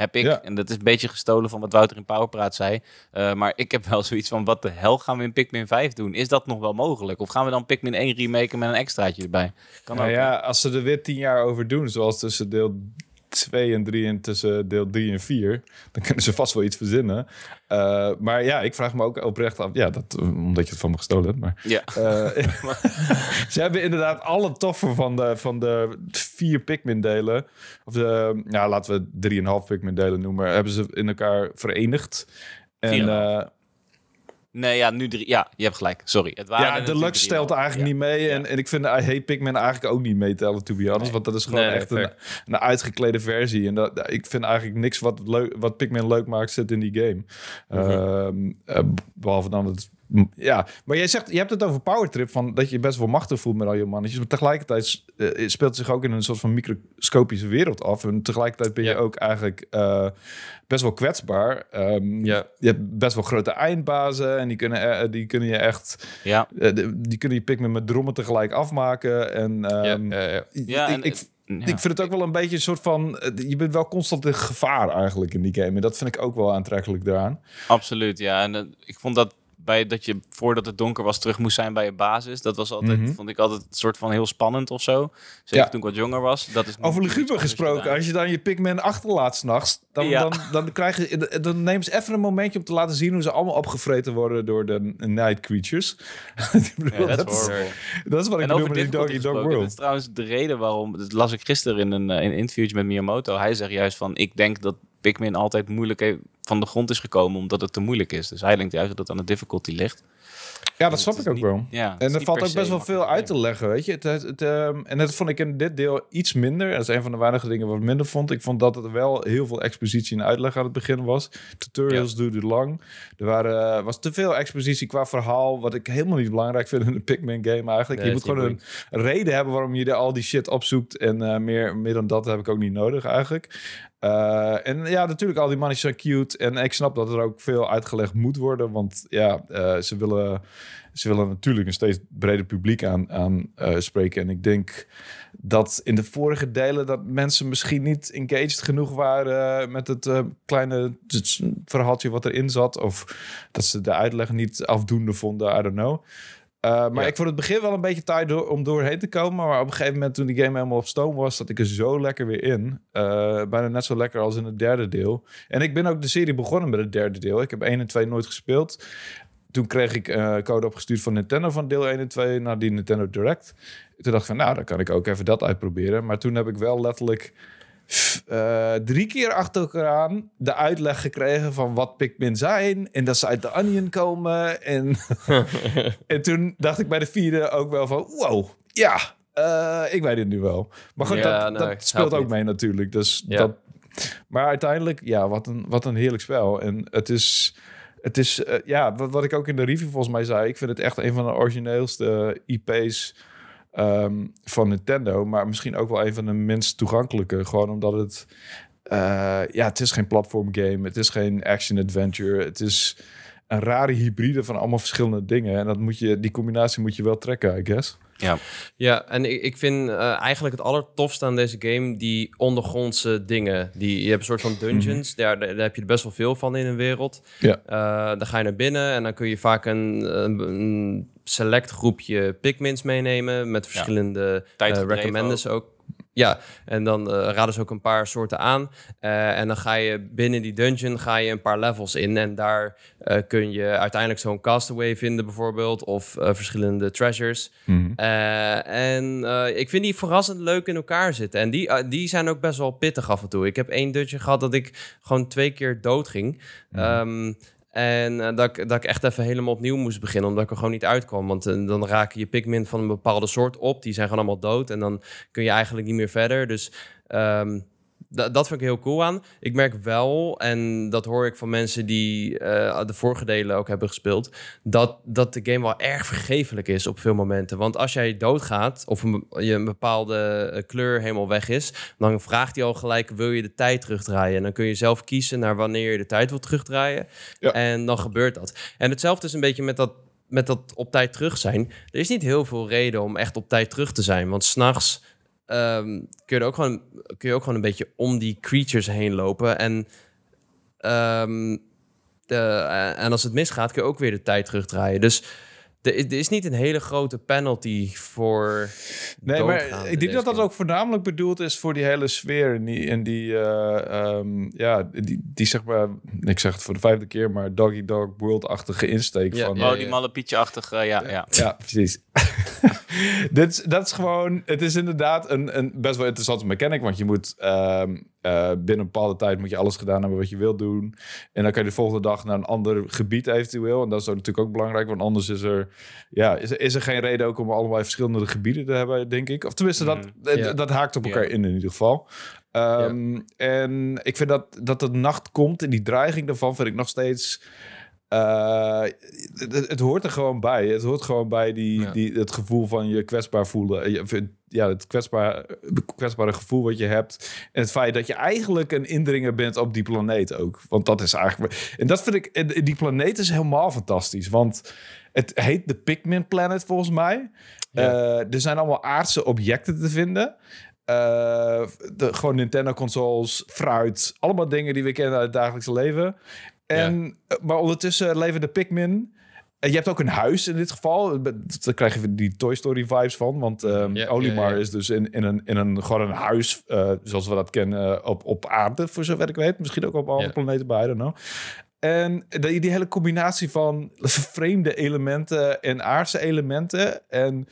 heb ik. En dat is een beetje gestolen van wat Wouter in Powerpraat zei. Uh, maar ik heb wel zoiets van, wat de hel gaan we in Pikmin 5 doen? Is dat nog wel mogelijk? Of gaan we dan Pikmin 1 remaken met een extraatje erbij?
Kan nou ja, als ze er weer tien jaar over doen, zoals tussen deel 2 en 3 en tussen deel 3 en 4. Dan kunnen ze vast wel iets verzinnen. Uh, maar ja, ik vraag me ook oprecht af. Ja, dat, omdat je het van me gestolen hebt. Maar,
ja.
Uh, ze hebben inderdaad alle toffe van de, van de vier Pikmin-delen. Of de, ja, laten we 3,5 Pikmin-delen noemen. Hebben ze in elkaar verenigd. En
Nee, ja, nu drie. Ja, je hebt gelijk. Sorry.
Het waren ja, deluxe stelt eigenlijk niet mee. En, en ik vind de I Hate Pikmin eigenlijk ook niet meetellen, to be honest. Want dat is gewoon echt een, een, uitgeklede versie. En dat, ik vind eigenlijk niks wat, leuk, wat Pikmin leuk maakt zit in die game. Mm behalve dan het ja, maar jij zegt, je hebt het over powertrip, van dat je best wel machtig voelt met al je mannetjes. Maar tegelijkertijd uh, speelt het zich ook in een soort van microscopische wereld af. En tegelijkertijd ben je ook eigenlijk uh, best wel kwetsbaar. Um, ja. Je hebt best wel grote eindbazen en die kunnen, uh, die kunnen je echt...
Ja.
die kunnen je Pikmin met drommen tegelijk afmaken. En, um, ja, ja,
ja.
ik, ik, ik vind het ook wel een beetje een soort van... Je bent wel constant in gevaar eigenlijk in die game. En dat vind ik ook wel aantrekkelijk daaraan.
Absoluut, ja. En ik vond dat bij dat je voordat het donker was terug moest zijn bij je basis. Dat was altijd, mhm. vond ik altijd een soort van heel spannend of zo. Zeker toen ik wat jonger was. Dat is
Over luguber gesproken, als je dan je Pikmin achterlaat s'nachts, dan, ja. dan, dan, krijg je, dan neem ze even een momentje om te laten zien hoe ze allemaal opgevreten worden door de night creatures.
bedoel, ja, dat, is,
dat, is, wat ik bedoel met die Doggy Dog World. Dat
is trouwens de reden waarom, dat las ik gisteren in een, uh, in een interviewtje met Miyamoto. Hij zegt juist van, ik denk dat Pikmin altijd moeilijk van de grond is gekomen omdat het te moeilijk is. Dus hij denkt juist dat het aan de difficulty ligt.
Ja, dat snap ik ook wel. Ja, en er valt ook best wel veel uit te leggen, weet je. Het, het, ehm, en dat vond ik in dit deel iets minder. Dat is een van de weinige dingen wat ik minder vond. Ik vond dat er wel heel veel expositie en uitleg aan het begin was. Tutorials ja. duurden lang. Er waren, was te veel expositie qua verhaal, wat ik helemaal niet belangrijk vind in een Pikmin game eigenlijk. je moet gewoon een, reden hebben waarom je er al die shit opzoekt. En uh, meer, meer dan dat heb ik ook niet nodig eigenlijk. Uh, en ja, natuurlijk, al die mannetjes zijn cute. En ik snap dat er ook veel uitgelegd moet worden. Want ja, uh, ze, willen, ze willen natuurlijk een steeds breder publiek aan, aan uh, spreken. En ik denk dat in de vorige delen dat mensen misschien niet engaged genoeg waren met het kleine verhaaltje wat erin zat. Of dat ze de uitleg niet afdoende vonden. I don't know. Uh, maar ik vond het begin wel een beetje taai door, om doorheen te komen. Maar op een gegeven moment toen die game helemaal op stoom was, zat ik er zo lekker weer in. Uh, bijna net zo lekker als in het derde deel. En ik ben ook de serie begonnen met het derde deel. Ik heb 1 en 2 nooit gespeeld. Toen kreeg ik uh, code opgestuurd van Nintendo van deel 1 en 2 naar die Nintendo Direct. Toen dacht ik van, nou, dan kan ik ook even dat uitproberen. Maar toen heb ik wel letterlijk uh, drie keer achter elkaar aan de uitleg gekregen van wat Pikmin zijn. En dat ze uit de Onion komen. En, en toen dacht ik bij de vierde ook wel van, wow, ja, uh, ik weet het nu wel. Maar goed, dat, dat speelt ook mee natuurlijk. Dus ja. dat, maar uiteindelijk, ja, wat een, wat een heerlijk spel. En het is... Het is, uh, ja, wat, wat ik ook in de review volgens mij zei. Ik vind het echt een van de origineelste IP's um, van Nintendo. Maar misschien ook wel een van de minst toegankelijke. Gewoon omdat het... Uh, ja, het is geen platform game. Het is geen action adventure. Het is een rare hybride van allemaal verschillende dingen. En dat moet je, die combinatie moet je wel trekken, I guess.
Ja, ja en ik, ik vind uh, eigenlijk het allertofste aan deze game die ondergrondse dingen. Die, je hebt een soort van dungeons, mhm. daar, daar, heb je er best wel veel van in een wereld.
Ja.
Uh, dan ga je naar binnen en dan kun je vaak een, een select groepje Pikmins meenemen met verschillende ja. uh, recommenders ook. Ja, en dan uh, raden ze ook een paar soorten aan. Uh, en dan ga je binnen die dungeon ga je een paar levels in. En daar uh, kun je uiteindelijk zo'n castaway vinden bijvoorbeeld. Of verschillende treasures.
Mm.
en ik vind die verrassend leuk in elkaar zitten. En die, die zijn ook best wel pittig af en toe. Ik heb één dungeon gehad dat ik gewoon twee keer dood ging. Mm. Um, en uh, dat, ik, dat ik echt even helemaal opnieuw moest beginnen, omdat ik er gewoon niet uitkwam. Want uh, dan raken je Pikmin van een bepaalde soort op. Die zijn gewoon allemaal dood. En dan kun je eigenlijk niet meer verder. Dus um, dat vind ik heel cool aan. Ik merk wel, en dat hoor ik van mensen die uh, de vorige delen ook hebben gespeeld, dat, dat de game wel erg vergeeflijk is op veel momenten. Want als jij doodgaat of een, je een bepaalde eh, kleur helemaal weg is, dan vraagt hij al gelijk: wil je de tijd terugdraaien? En dan kun je zelf kiezen naar wanneer je de tijd wilt terugdraaien. Ja. En dan gebeurt dat. En hetzelfde is een beetje met dat met dat op tijd terug zijn. Er is niet heel veel reden om echt op tijd terug te zijn. Want s'nachts ehm, kun, je ook gewoon, kun je ook gewoon een beetje om die creatures heen lopen. En, ehm, de, en als het misgaat, kun je ook weer de tijd terugdraaien. Dus er is, er is niet een hele grote penalty voor.
Nee, maar ik denk dat dat ook voornamelijk bedoeld is voor die hele sfeer. En die, en die eh, ehm, ja, die, die zeg maar, ik zeg het voor de vijfde keer, maar Doggy Dog World-achtige insteek
Ja,
van...
ja,
oh, die malle pietje-achtige, ja, ja.
Ja, precies. Dit is, dat is gewoon, het is inderdaad een, een best wel interessante mechanic, want je moet ehm, eh, binnen een bepaalde tijd moet je alles gedaan hebben wat je wilt doen. En dan kan je de volgende dag naar een ander gebied eventueel. En dat is ook natuurlijk ook belangrijk, want anders is er, ja, is, er- is er geen reden ook om allebei verschillende gebieden te hebben, denk ik. Of tenminste, dat, dat,
Ja.
dat haakt op elkaar in in ieder geval. Ehm, En ik vind dat, dat de nacht komt en die dreiging daarvan vind ik nog steeds... eh, het, het hoort er gewoon bij. Het hoort gewoon bij die,
Ja.
die, het gevoel van je kwetsbaar voelen. Je- Ja, het kwetsbaar, kwetsbare gevoel wat je hebt. En het feit dat je eigenlijk een indringer bent op die planeet ook. Want dat is eigenlijk... En dat vind ik... en Die planeet is helemaal fantastisch. Want het heet de Pikmin Planet volgens mij.
Ja.
Eh, er zijn allemaal aardse objecten te vinden. Eh, de, gewoon Nintendo-consoles, fruit. Allemaal dingen die we kennen uit het dagelijkse leven. En, eh, Maar ondertussen leven de Pikmin... Je hebt ook een huis in dit geval. Daar krijg je die Toy Story vibes van. Want ehm
Ja,
Olimar
ja, ja.
is dus in, in, een, in een, gewoon een huis, eh, zoals we dat kennen, eh, op, op aarde, voor zover ik weet. Misschien ook op andere planeten bij, I don't know. En die, die hele combinatie van vreemde elementen en aardse elementen. En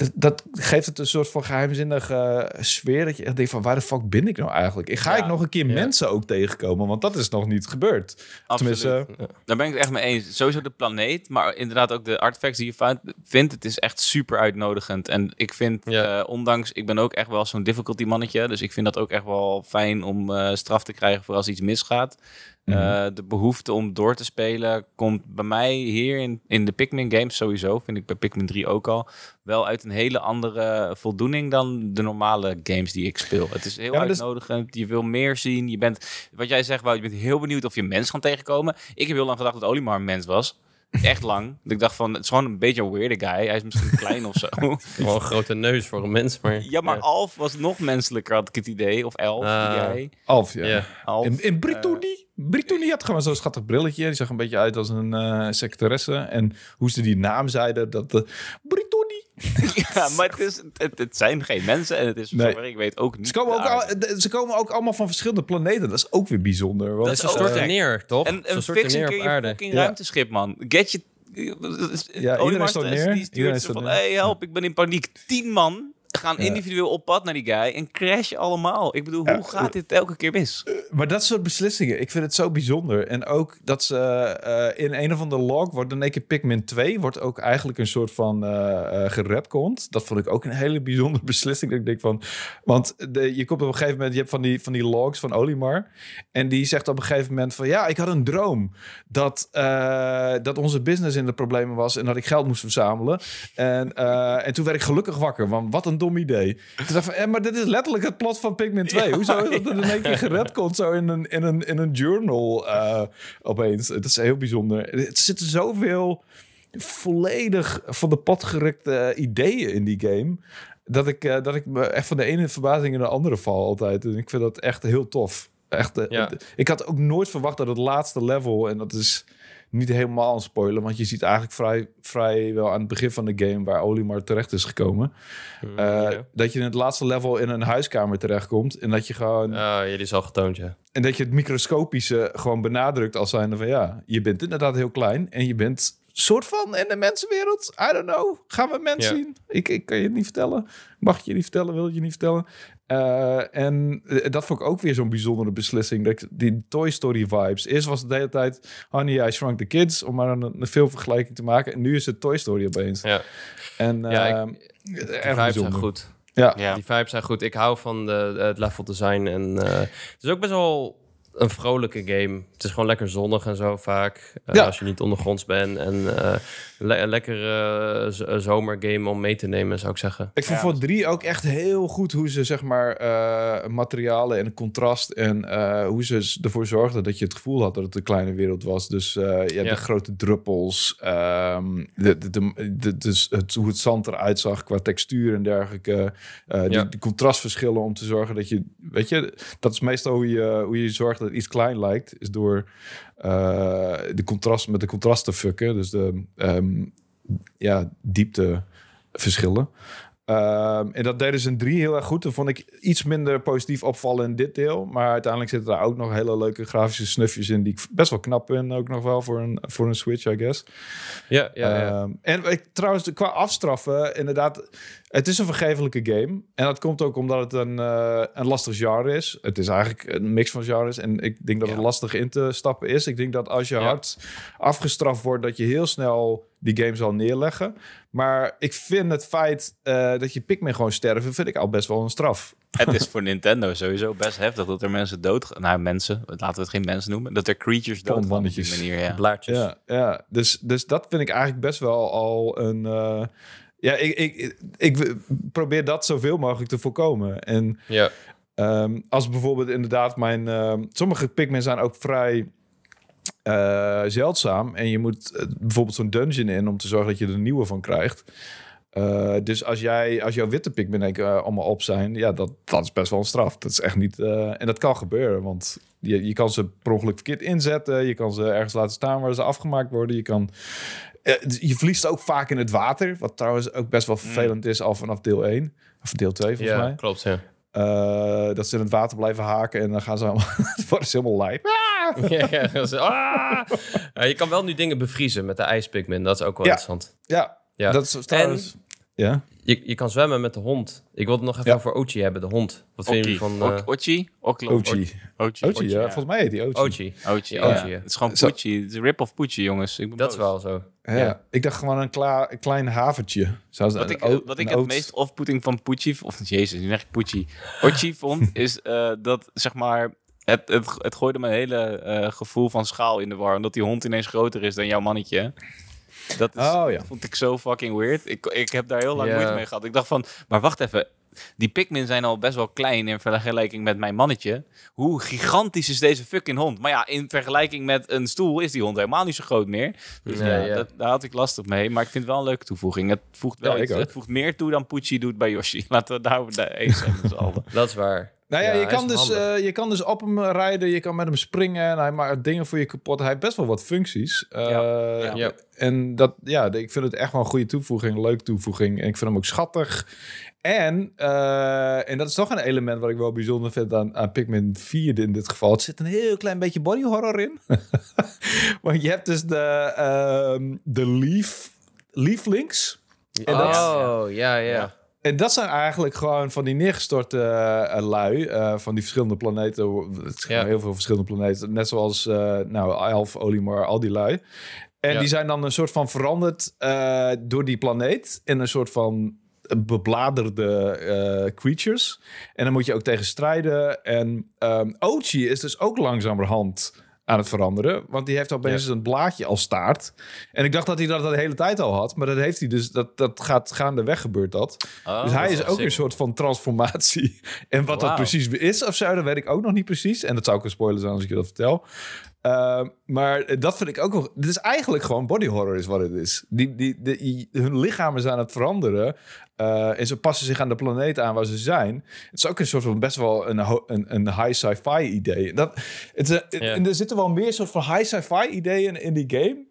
dat, dat geeft het een soort van geheimzinnige eh, sfeer. Dat je echt denkt van, waar de fuck ben ik nou eigenlijk? Ik ga
Ja.
ik nog een keer
Ja.
mensen ook tegenkomen? Want dat is nog niet gebeurd.
Absoluut.
Tenminste,
Daar ben ik het echt mee eens. Sowieso de planeet, maar inderdaad ook de artifacts die je vindt. Het is echt super uitnodigend. En ik vind,
Ja.
eh, ondanks, ik ben ook echt wel zo'n difficulty mannetje. Dus ik vind dat ook echt wel fijn om eh, straf te krijgen voor als iets misgaat.
Mhm.
Eh, de behoefte om door te spelen komt bij mij hier in, in de Pikmin games sowieso, vind ik bij Pikmin 3 ook al, wel uit een hele andere voldoening dan de normale games die ik speel. Het is heel
Ja, dus-
uitnodigend, je wil meer zien, je bent, wat jij zegt, Wout, je bent heel benieuwd of je een mens kan tegenkomen. Ik heb heel lang gedacht dat Olimar een mens was. Echt lang. Ik dacht van, het is gewoon een beetje een weirde guy. Hij is misschien klein of zo.
Gewoon een grote neus voor een mens. Maar,
Ja, maar Alf was nog menselijker, had ik het idee. Of Elf, jij.
Alf, ja.
Alf.
In, in Brittany had gewoon zo'n schattig brilletje. Die zag een beetje uit als een eh secretaresse. En hoe ze die naam zeiden, dat de Brittany.
Ja, maar het, is, het, het zijn geen mensen en het is,
Nee.
zover ik weet, ook niet
Ze komen, ook al, ze komen ook allemaal van verschillende planeten. Dat is ook weer bijzonder. Want,
Dat is een
ook
soort
gek.
neer, toch?
En, een
neer
keer
op
je fucking
Ja.
ruimteschip, man. Get je...
iedereen
Olimar
stort
st-
neer.
Die
Iedereen
stuurt ze
stort
van,
neer.
hey, help, ik ben in paniek. Tien man gaan individueel op pad naar die guy en crashen allemaal. Ik bedoel, hoe gaat dit elke keer mis?
Maar dat soort beslissingen, ik vind het zo bijzonder. En ook dat ze eh, in een of andere log wordt in één keer Pikmin 2 wordt ook eigenlijk een soort van eh uh, geredcond. Dat vond ik ook een hele bijzondere beslissing. Dat ik denk van, want de, je komt op een gegeven moment, je hebt van die, van die logs van Olimar. En die zegt op een gegeven moment van, ja, ik had een droom dat, eh, dat onze business in de problemen was en dat ik geld moest verzamelen. En, eh, en toen werd ik gelukkig wakker, want wat een dom idee. Toen dacht van, maar dit is letterlijk het plot van Pikmin 2. Hoezo is dat er in één keer gered komt zo in een, in een, in een journal eh, opeens? Dat is heel bijzonder. Er zitten zoveel volledig van de pot gerukte ideeën in die game. Dat ik, eh, dat ik me echt van de ene verbazing in de andere val altijd. En ik vind dat echt heel tof. Echt, eh,
Ja.
Ik had ook nooit verwacht dat het laatste level, en dat is niet helemaal een spoiler, want je ziet eigenlijk vrij, vrij wel aan het begin van de game waar Olimar terecht is gekomen.
Mm,
Eh. Dat je in het laatste level in een huiskamer terechtkomt en dat je gewoon
Ah, ja, die is al getoond, ja.
en dat je het microscopische gewoon benadrukt als zijnde van ja, je bent inderdaad heel klein en je bent soort van in de mensenwereld. I don't know. Gaan we mensen
Ja.
zien? Ik, ik kan je het niet vertellen. Mag je niet vertellen? Wil je niet vertellen? Eh, en eh, dat vond ik ook weer zo'n bijzondere beslissing. Dat ik, die Toy Story vibes. Eerst was het de hele tijd Honey, I Shrunk the Kids. Om maar een, een filmvergelijking te maken. En nu is het Toy Story opeens.
Ja,
En
Ja, ik-
eh,
die vibes zijn goed.
Ja.
Ja.
Die vibes zijn goed. Ik hou van de, het level design. En eh, het is ook best wel een vrolijke game. Het is gewoon lekker zonnig en zo vaak. Uh, Als je niet ondergronds bent. En uh, le een lekkere uh, zomergame om mee te nemen, zou ik zeggen.
Ik vond ja. voor drie ook echt heel goed hoe ze zeg maar materialen en contrast en hoe ze ervoor zorgden dat je het gevoel had dat het een kleine wereld was. Dus ja, ja, de grote druppels, um, de, de, de, de, dus het, hoe het zand eruit zag qua textuur en dergelijke. Die, ja. die, contrastverschillen om te zorgen dat je, weet je, dat is meestal hoe je, hoe je zorgt dat iets klein lijkt, is door de contrast met de contrast te fucken. Dus de um, ja, diepteverschillen. Um, en dat deden ze in drie heel erg goed. Dat vond ik iets minder positief opvallen in dit deel. Maar uiteindelijk zitten daar ook nog hele leuke grafische snufjes in... die ik best wel knap vind, ook nog wel voor een, voor een Switch, I guess.
Ja, ja, ja.
Um, en ik, trouwens, qua afstraffen, inderdaad... Het is een vergevelijke game. En dat komt ook omdat het een, uh, een lastig genre is. Het is eigenlijk een mix van genres. En ik denk dat ja. het lastig in te stappen is. Ik denk dat als je ja. hard afgestraft wordt... dat je heel snel die game zal neerleggen. Maar ik vind het feit uh, dat je Pikmin gewoon sterven... vind ik al best wel een straf.
Het is voor Nintendo sowieso best heftig dat er mensen dood... Nou, mensen, laten we het geen mensen noemen. Dat er creatures dood gaan op die manier, ja.
Blaartjes.
Ja, ja. Dus, dus dat vind ik eigenlijk best wel al een... Uh, ja, ik, ik, ik, probeer dat zoveel mogelijk te voorkomen. En
ja.
um, als bijvoorbeeld inderdaad mijn... Uh, sommige Pikmin zijn ook vrij uh, zeldzaam. En je moet uh, bijvoorbeeld zo'n dungeon in om te zorgen dat je er een nieuwe van krijgt. Uh, dus als, jij, als jouw witte Pikmin allemaal op zijn, ja, dat, dat is best wel een straf. Dat is echt niet... en dat kan gebeuren, want je, je kan ze per ongeluk verkeerd inzetten. Je kan ze ergens laten staan waar ze afgemaakt worden. Je kan... je verliest ook vaak in het water, wat trouwens ook best wel vervelend is al vanaf deel 1. Of deel 2 volgens
ja,
mij.
klopt, ja.
Uh, dat ze in het water blijven haken en dan gaan ze allemaal... het wordt helemaal lijp.
Ah! ja, ja, ah! je kan wel nu dingen bevriezen met de ijspigment. Dat is ook wel interessant.
Ja,
ja.
dat is trouwens... En ja.
je, je kan zwemmen met de hond. Ik wilde nog even over Ochi hebben, de hond. Wat vind je van...
Uh... Ochi?
Ochi. Ochi. Ochi, ja. Volgens mij heet die Ochi.
Ochi.
Ochi, ja. Ochi, ja. Het is gewoon Pucci. Het is rip-off Pucci, jongens. Ik ben
dat boos. is wel zo.
Ja, ja, ik dacht gewoon een, kla- een klein haventje. Zoals
wat
een
ik, wat ik het meest off-putting van Pucci... Of jezus, nu zeg ik Pucci. Ochi vond, is uh, dat, zeg maar... Het, het, het gooide mijn hele uh, gevoel van schaal in de war. Omdat die hond ineens groter is dan jouw mannetje. Dat is,
oh, ja.
vond ik zo fucking weird. Ik, ik heb daar heel lang yeah. moeite mee gehad. Ik dacht van, maar wacht even. Die Pikmin zijn al best wel klein in vergelijking met mijn mannetje. Hoe gigantisch is deze fucking hond? Maar ja, in vergelijking met een stoel is die hond helemaal niet zo groot meer. Dus ja, ja, ja. Dat, daar had ik lastig mee. Maar ik vind het wel een leuke toevoeging. Het voegt, wel iets, het voegt meer toe dan Pucci doet bij Yoshi. Laten we daar eens zijn.
Dat is waar.
Nou ja, ja je, kan dus, uh, je kan dus op hem rijden, je kan met hem springen en hij maakt dingen voor je kapot. Hij heeft best wel wat functies. Uh,
ja. Ja.
En dat, ja, ik vind het echt wel een goede toevoeging, een leuke toevoeging. En ik vind hem ook schattig. En, uh, en dat is toch een element wat ik wel bijzonder vind aan, aan Pikmin 4 in dit geval. Het zit een heel klein beetje body horror in. Want je hebt dus de, uh, de leaf.
En dat, oh, ja, ja. ja.
En dat zijn eigenlijk gewoon van die neergestorte uh, lui uh, van die verschillende planeten. Het zijn ja. heel veel verschillende planeten. Net zoals uh, nou, Elf, Olimar, al die lui. En ja. die zijn dan een soort van veranderd door die planeet in een soort van bebladerde creatures. En dan moet je ook tegen strijden. En um, Ochi is dus ook langzamerhand aan het veranderen. Want die heeft opeens ja. een blaadje als staart. En ik dacht dat hij dat de hele tijd al had. Maar dat heeft hij dus. Dat, dat gaat gaandeweg gebeurt dat. Oh, dus hij is ook een soort van transformatie. En wat wow. dat precies is of zo, dat weet ik ook nog niet precies. En dat zou ook een spoiler zijn als ik je dat vertel. Uh, maar dat vind ik ook nog. Dit is eigenlijk gewoon body horror, is wat het is. Die, die, die, hun lichamen zijn aan het veranderen. Uh, en ze passen zich aan de planeet aan waar ze zijn. Het is ook een soort van best wel een, een, een high sci-fi idee. Dat, het, het, yeah. En er zitten wel meer soort van high sci-fi ideeën in die game.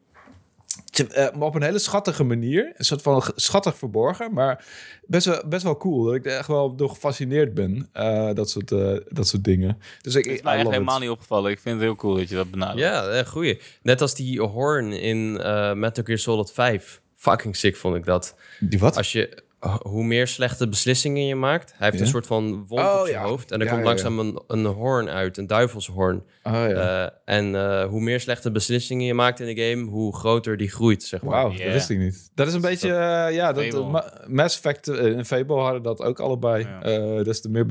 Uh, maar op een hele schattige manier. Een soort van schattig verborgen. Maar best wel, best wel cool. Dat ik er echt wel door gefascineerd ben. Uh, dat, soort, uh, dat soort dingen. Dus ik,
het is mij echt helemaal it. niet opgevallen. Ik vind het heel cool dat je dat benadert.
Ja, echt goeie. Net als die horn in Metal Gear Solid 5. Fucking sick vond ik dat.
Die wat?
Als je hoe meer slechte beslissingen je maakt. Hij heeft een soort van wond
oh,
op zijn hoofd. En er komt langzaam een, een hoorn uit, een duivelshoorn.
Oh, ja.
Uh, en uh, hoe meer slechte beslissingen je maakt in de game, hoe groter die groeit, zeg maar.
Wauw, yeah. dat wist ik niet. Dat is een beetje, uh, ja, dat, Mass Effect en Fable hadden dat ook allebei. Ja. dus de meer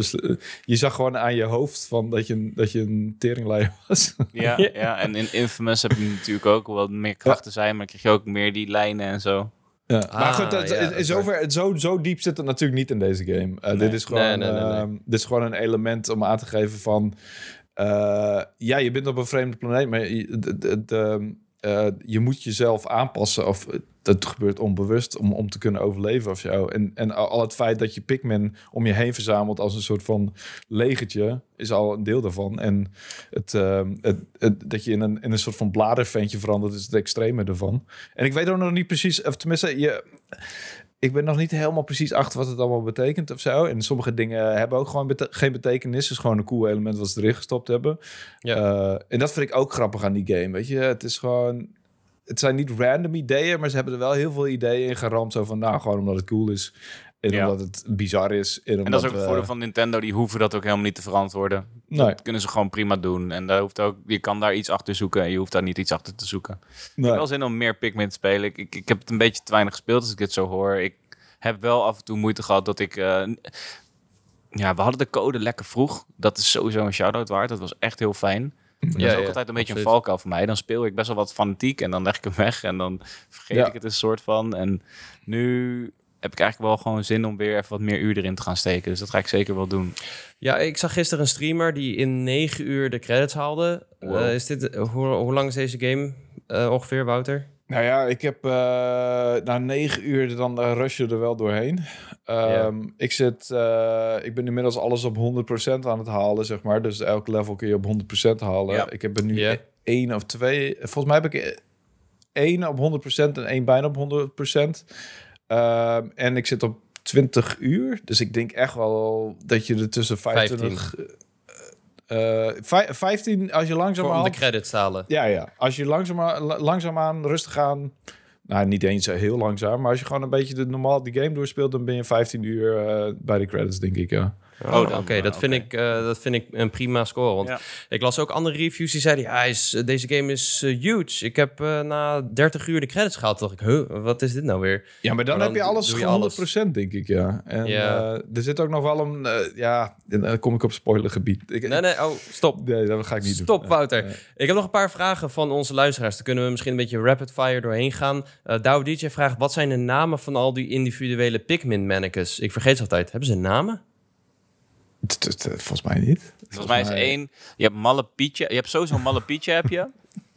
je zag gewoon aan je hoofd van dat je, dat je een teringleier was.
Ja, ja, en in Infamous heb je natuurlijk ook wat meer krachten zijn, maar krijg je ook meer die lijnen en zo.
Ja. maar ah, goed, dat, ja, zover, zo, zo diep zit het natuurlijk niet in deze game. Uh, nee. dit, is gewoon, nee, nee, uh, dit is gewoon een element om aan te geven van... Uh, ja, je bent op een vreemde planeet, maar je, de, de, je moet jezelf aanpassen. Of dat gebeurt onbewust om, om te kunnen overleven of zo. En, en al het feit dat je Pikmin om je heen verzamelt als een soort van legertje, is al een deel daarvan. En het, uh, het, het, dat je in een, in een soort van bladerventje verandert, is het extreme ervan. En ik weet ook nog niet precies, of tenminste, je ik ben nog niet helemaal precies achter wat het allemaal betekent of zo. En sommige dingen hebben ook gewoon bete geen betekenis. Het is gewoon een cool element wat ze erin gestopt hebben. Ja. Uh, en dat vind ik ook grappig aan die game. Weet je, het is gewoon het zijn niet random ideeën, maar ze hebben er wel heel veel ideeën in geramd. Zo van, nou, gewoon omdat het cool is. En omdat het bizar is. En,
en dat is ook het voordeel van Nintendo. Die hoeven dat ook helemaal niet te verantwoorden. Nee. Dat kunnen ze gewoon prima doen. En daar hoeft ook, je kan daar iets achter zoeken. En je hoeft daar niet iets achter te zoeken. Nee. Ik heb wel zin om meer Pikmin te spelen. Ik, ik, ik, heb het een beetje te weinig gespeeld als ik dit zo hoor. Ik heb wel af en toe moeite gehad dat ik... Uh, ja, we hadden de code lekker vroeg. Dat is sowieso een shout-out waard. Dat was echt heel fijn. Ja, dat is ook altijd een beetje een valkuil voor mij. Dan speel ik best wel wat fanatiek en dan leg ik hem weg en dan vergeet ik het een soort van. En nu heb ik eigenlijk wel gewoon zin om weer even wat meer uur erin te gaan steken. Dus dat ga ik zeker wel doen.
Ja, ik zag gisteren een streamer die in negen uur de credits haalde. Uh, is dit, hoe, hoe lang is deze game uh, ongeveer, Wouter?
Nou ja, ik heb uh, na negen uur dan uh, rush je er wel doorheen. Um, Ik zit, uh, ik ben inmiddels alles op 100% aan het halen, zeg maar. Dus elk level kun je op 100% halen. Ik heb er nu yeah. één of twee. Volgens mij heb ik één op 100% en één bijna op 100%. Um, en ik zit op 20 uur. Dus ik denk echt wel dat je er tussen 25... 15. Uh, 15 als je langzaam
Voor om de credits halen.
Ja, ja. Als je langzaam, langzaamaan, rustig aan nou, niet eens heel langzaam. Maar als je gewoon een beetje de normaal die game doorspeelt, dan ben je 15 uur uh, bij de credits, denk ik. Ja.
Oh, oké. Okay. Dat, vind ik, uh, dat vind ik een prima score. Want ja. ik las ook andere reviews die zeiden... ja, is, deze game is uh, huge. Ik heb uh, na 30 uur de credits gehaald. dacht ik, huh, wat is dit nou weer?
Ja, maar dan maar dan heb je alles je 100%, alles. denk ik, ja. En ja. er zit ook nog wel een... ja, dan kom ik op spoilergebied. Ik,
nee, nee, oh, stop.
Nee, dat ga ik niet
stop,
doen.
Stop, Wouter. Ik heb nog een paar vragen van onze luisteraars. Daar kunnen we misschien een beetje rapid fire doorheen gaan. Uh, Douwe DJ vraagt... wat zijn de namen van al die individuele Pikmin-mannekes? Ik vergeet ze altijd. Hebben ze namen?
Volgens mij niet.
Volgens mij is één. Je hebt Malle Pietje. Je hebt sowieso Malle Pietje, heb je.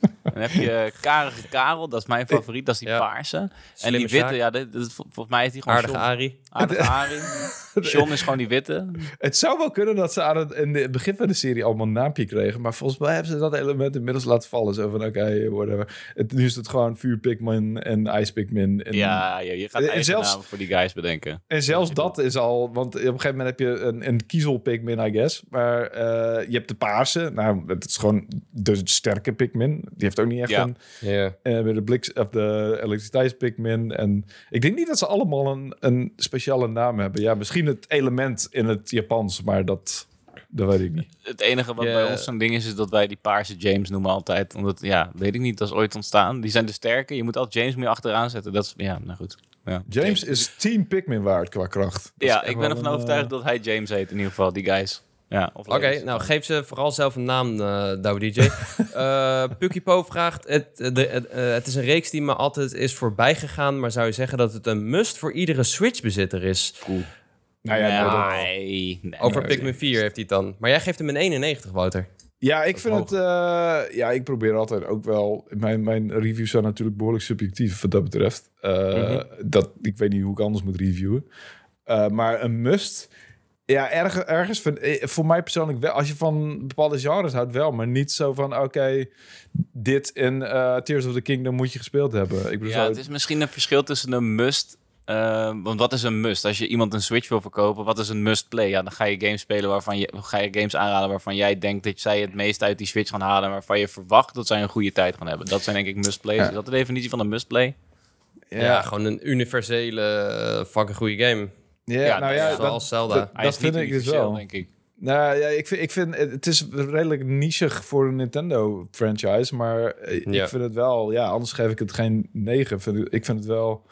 Dan heb je Karige Karel, dat is mijn favoriet, dat is die ja. paarse. en die witte, ja, dit, dit, volgens mij is die gewoon
Aardige Ari.
Aardige. John is gewoon die witte.
Het zou wel kunnen dat ze aan het, in het begin van de serie allemaal een naampje kregen. Maar volgens mij hebben ze dat element inmiddels laten vallen. Zo van, oké, okay, whatever. Het, nu is het gewoon vuur Pikmin en ijs Pikmin. En,
ja, ja, je gaat eigen zelfs, namen voor die guys bedenken.
En zelfs dat is al... Want op een gegeven moment heb je een, een kiezel Pikmin, I guess. Maar uh, je hebt de paarse. Nou, het is gewoon de sterke Pikmin. Die heeft ook niet echt ja. een...
Yeah.
Uh, met de, bliks, of de elektriciteits Pikmin. En ik denk niet dat ze allemaal een, een speciale naam hebben. Ja, misschien het element in het Japans, maar dat, dat weet ik niet.
Het enige wat bij ons zo'n ding is, is dat wij die paarse James noemen altijd. Omdat, ja, weet ik niet, dat is ooit ontstaan. Die zijn de sterke. Je moet altijd James meer achteraan zetten. Dat is, ja, nou goed. Ja.
James, is 10 Pikmin waard qua kracht.
ja, ik ben ervan overtuigd uh... dat hij James heet in ieder geval, die guys. Ja,
Oké, nou geef ze vooral zelf een naam, uh, Douwe DJ. uh, Pucky Po vraagt, het, de, uh, het is een reeks die me altijd is voorbij gegaan, maar zou je zeggen dat het een must voor iedere Switch-bezitter is?
Cool.
Nou ja, nee, nee, Over Pikmin 4 heeft hij het dan. Maar jij geeft hem een 91, Wouter.
Ja, ik vind het... Uh, ja, ik probeer altijd ook wel... Mijn, mijn reviews zijn natuurlijk behoorlijk subjectief wat dat betreft. Uh, mm -hmm. dat, ik weet niet hoe ik anders moet reviewen. Uh, maar een must... Ja, erg, ergens vind, voor mij persoonlijk wel. Als je van bepaalde genres houdt, wel. Maar niet zo van, oké, okay, dit in Tears of the Kingdom moet je gespeeld hebben. Ik
bedoel, ja, zo... het is misschien een verschil tussen een must uh, want wat is een must? Als je iemand een Switch wil verkopen, wat is een must play? Ja, dan ga je games spelen waarvan je ga je games aanraden waarvan jij denkt dat zij het meest uit die Switch gaan halen, waarvan je verwacht dat zij een goede tijd gaan hebben. Dat zijn denk ik must plays. Ja. Is dat de definitie van een must play?
ja. gewoon een universele uh, fucking goede game.
Ja, nou ja,
zoals Zelda.
Dat, vind ik dus wel. Denk ik. Nou ja, ik vind, ik vind het is redelijk nichig voor een Nintendo franchise, maar ik vind het wel, ja, anders geef ik het geen 9. Ik vind het wel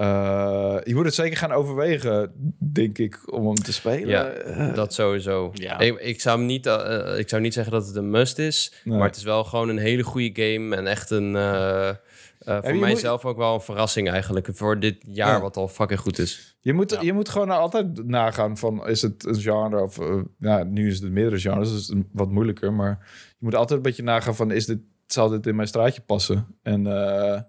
uh, je moet het zeker gaan overwegen, denk ik, om hem te spelen.
Ja, uh, dat sowieso. Ja. Ik, ik, zou hem niet, uh, ik zou niet zeggen dat het een must is, nee. maar het is wel gewoon een hele goede game en echt een. voor mijzelf ook wel een verrassing eigenlijk voor dit jaar, ja. wat al fucking goed is.
Je moet, ja. je moet gewoon altijd nagaan van, is het een genre of... ja, nu is het meerdere genres, dus het wat moeilijker. Maar je moet altijd een beetje nagaan van, is dit zal dit in mijn straatje passen? En uh,